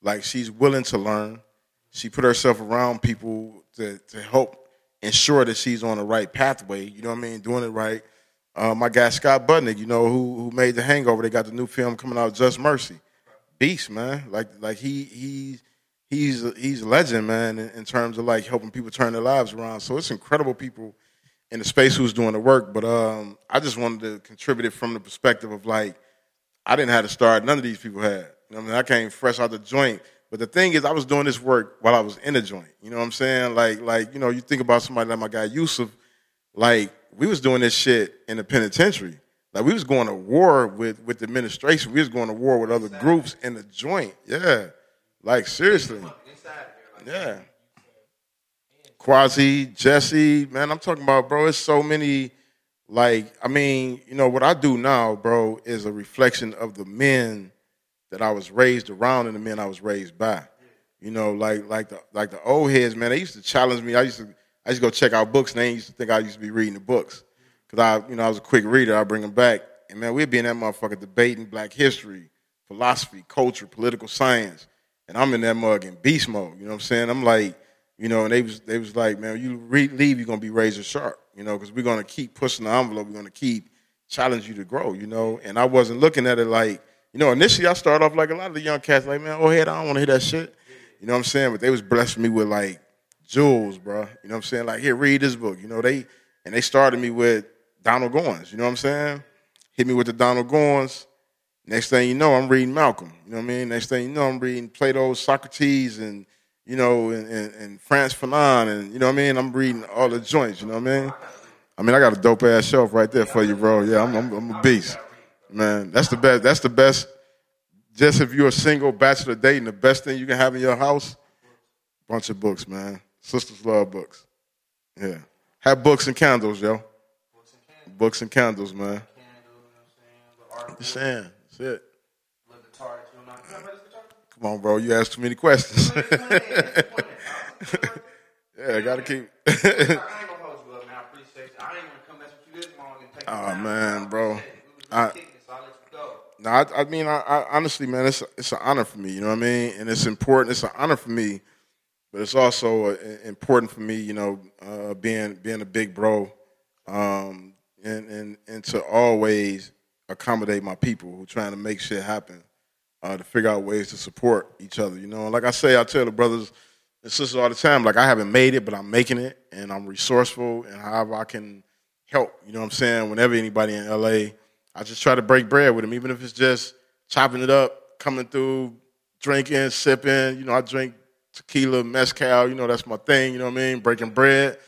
Like she's willing to learn. She put herself around people to to help ensure that she's on the right pathway. You know what I mean? Doing it right. Um, My guy Scott Budnick, you know, who who made The Hangover. They got the new film coming out, Just Mercy. Beast, man. Like like he he he's he's a legend, man, in, in terms of like helping people turn their lives around. So it's incredible people in the space who's doing the work. But um, I just wanted to contribute it from the perspective of like I didn't have to start. None of these people had. You know what I mean, I came fresh out the joint. But the thing is, I was doing this work while I was in the joint. You know what I'm saying? Like, like you know, you think about somebody like my guy Yusuf. Like, we was doing this shit in the penitentiary. Like, we was going to war with with the administration. We was going to war with other groups in the joint. Yeah, like seriously. inside there, like, Yeah. Quasi, Jesse, man, I'm talking about, bro, it's so many, like, I mean, you know, what I do now, bro, is a reflection of the men that I was raised around and the men I was raised by. You know, like like the like the old heads, man, they used to challenge me. I used to I used to go check out books and they used to think I used to be reading the books. Cause I, you know, I was a quick reader, I bring them back. And man, we'd be in that motherfucker debating black history, philosophy, culture, political science. And I'm in that mug in beast mode. You know what I'm saying? I'm like, you know, and they was they was like, man, you re- leave, you're gonna be razor sharp, you know, because we're gonna keep pushing the envelope, we're gonna keep challenge you to grow, you know. And I wasn't looking at it like, you know, initially I started off like a lot of the young cats, like, man, oh head, I don't want to hear that shit. You know what I'm saying? But they was blessing me with like jewels, bro. You know what I'm saying? Like, here, read this book. You know, they and they started me with Donald Goines. You know what I'm saying? Hit me with the Donald Goines. Next thing you know, I'm reading Malcolm. You know what I mean? Next thing you know, I'm reading Plato's Socrates and you know, and, and, and Frantz Fanon, and you know what I mean. I'm reading all the joints. You know what I mean? I mean, I got a dope ass shelf right there for you, bro. Yeah, I'm, I'm, I'm a beast, man. That's the best. That's the best. Just if you're a single bachelor dating, the best thing you can have in your house, bunch of books, man. Sisters love books. Yeah, have books and candles, yo. Books and candles, man. Just saying, that's it. Come on, bro. You asked too many questions. yeah, I gotta keep. oh man, bro. I, no, I, I mean, I, I, honestly, man, it's it's an honor for me. You know what I mean? And it's important. It's an honor for me, but it's also uh, important for me. You know, uh, being being a big bro, um, and and and to always accommodate my people who trying to make shit happen, uh, to figure out ways to support each other. You know, like I say, I tell the brothers and sisters all the time, like I haven't made it, but I'm making it, and I'm resourceful, and however I can help. You know what I'm saying? Whenever anybody in LA, I just try to break bread with them, even if it's just chopping it up, coming through, drinking, sipping. You know, I drink tequila, mezcal. You know, that's my thing. You know what I mean? Breaking bread.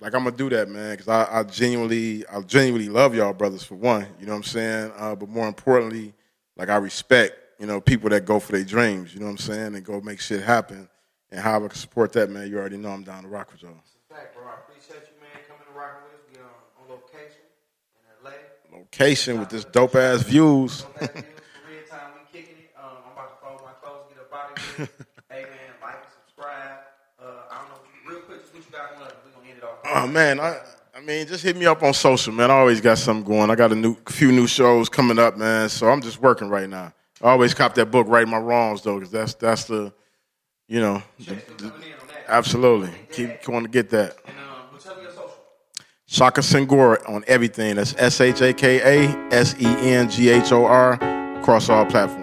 Like I'm gonna do that, man, because I, I, genuinely, I genuinely love y'all brothers for one. You know what I'm saying? Uh, but more importantly, like I respect, you know, people that go for their dreams. You know what I'm saying? And go make shit happen. And how I can support that, man. You already know I'm down to rock with y'all. Fact, bro. I appreciate you, man, coming to rock with us. We on, on location in LA. Location with this dope ass views. Dope ass views. Korean time, we kicking it. Um, I'm about to fold my clothes, get of here. hey, man, like and subscribe. Uh, I don't know, real quick, what you got going. We're gonna end it off. Oh man, I I mean, just hit me up on social, man. I always got something going. I got a new few new shows coming up, man. So I'm just working right now. I always cop that book, Writing My Wrongs, though, because that's that's the, you know, the- the- Coming in on that. absolutely. Keep going to get that. And uh, well, tell me your social. Shaka Senghor on everything. That's S H A K A S E N G H O R across all platforms.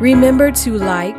Remember to like,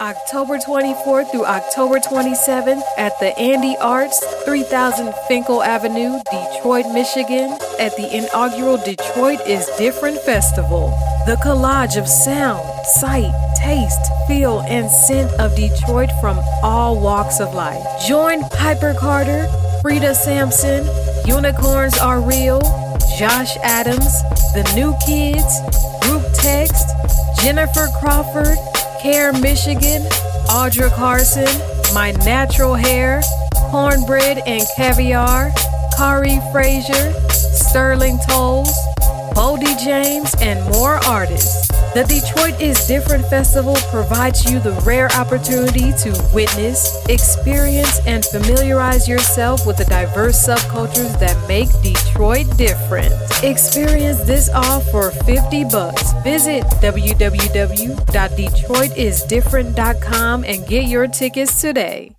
October 24th through October 27th at the Andy Arts, 3000 Fenkell Avenue, Detroit, Michigan, at the inaugural Detroit is Different Festival. The collage of sound, sight, taste, feel, and scent of Detroit from all walks of life. Join Piper Carter, Frida Sampson, Unicorns Are Real, Josh Adams, The New Kids, Group Text, Jennifer Crawford, Care Michigan, Audra Carson, My Natural Hair, Cornbread and Caviar, Kari Frazier, Sterling Tolles, Bodie James, and more artists. The Detroit is Different Festival provides you the rare opportunity to witness, experience, and familiarize yourself with the diverse subcultures that make Detroit different. Experience this all for 50 bucks. Visit www.detroitisdifferent.com and get your tickets today.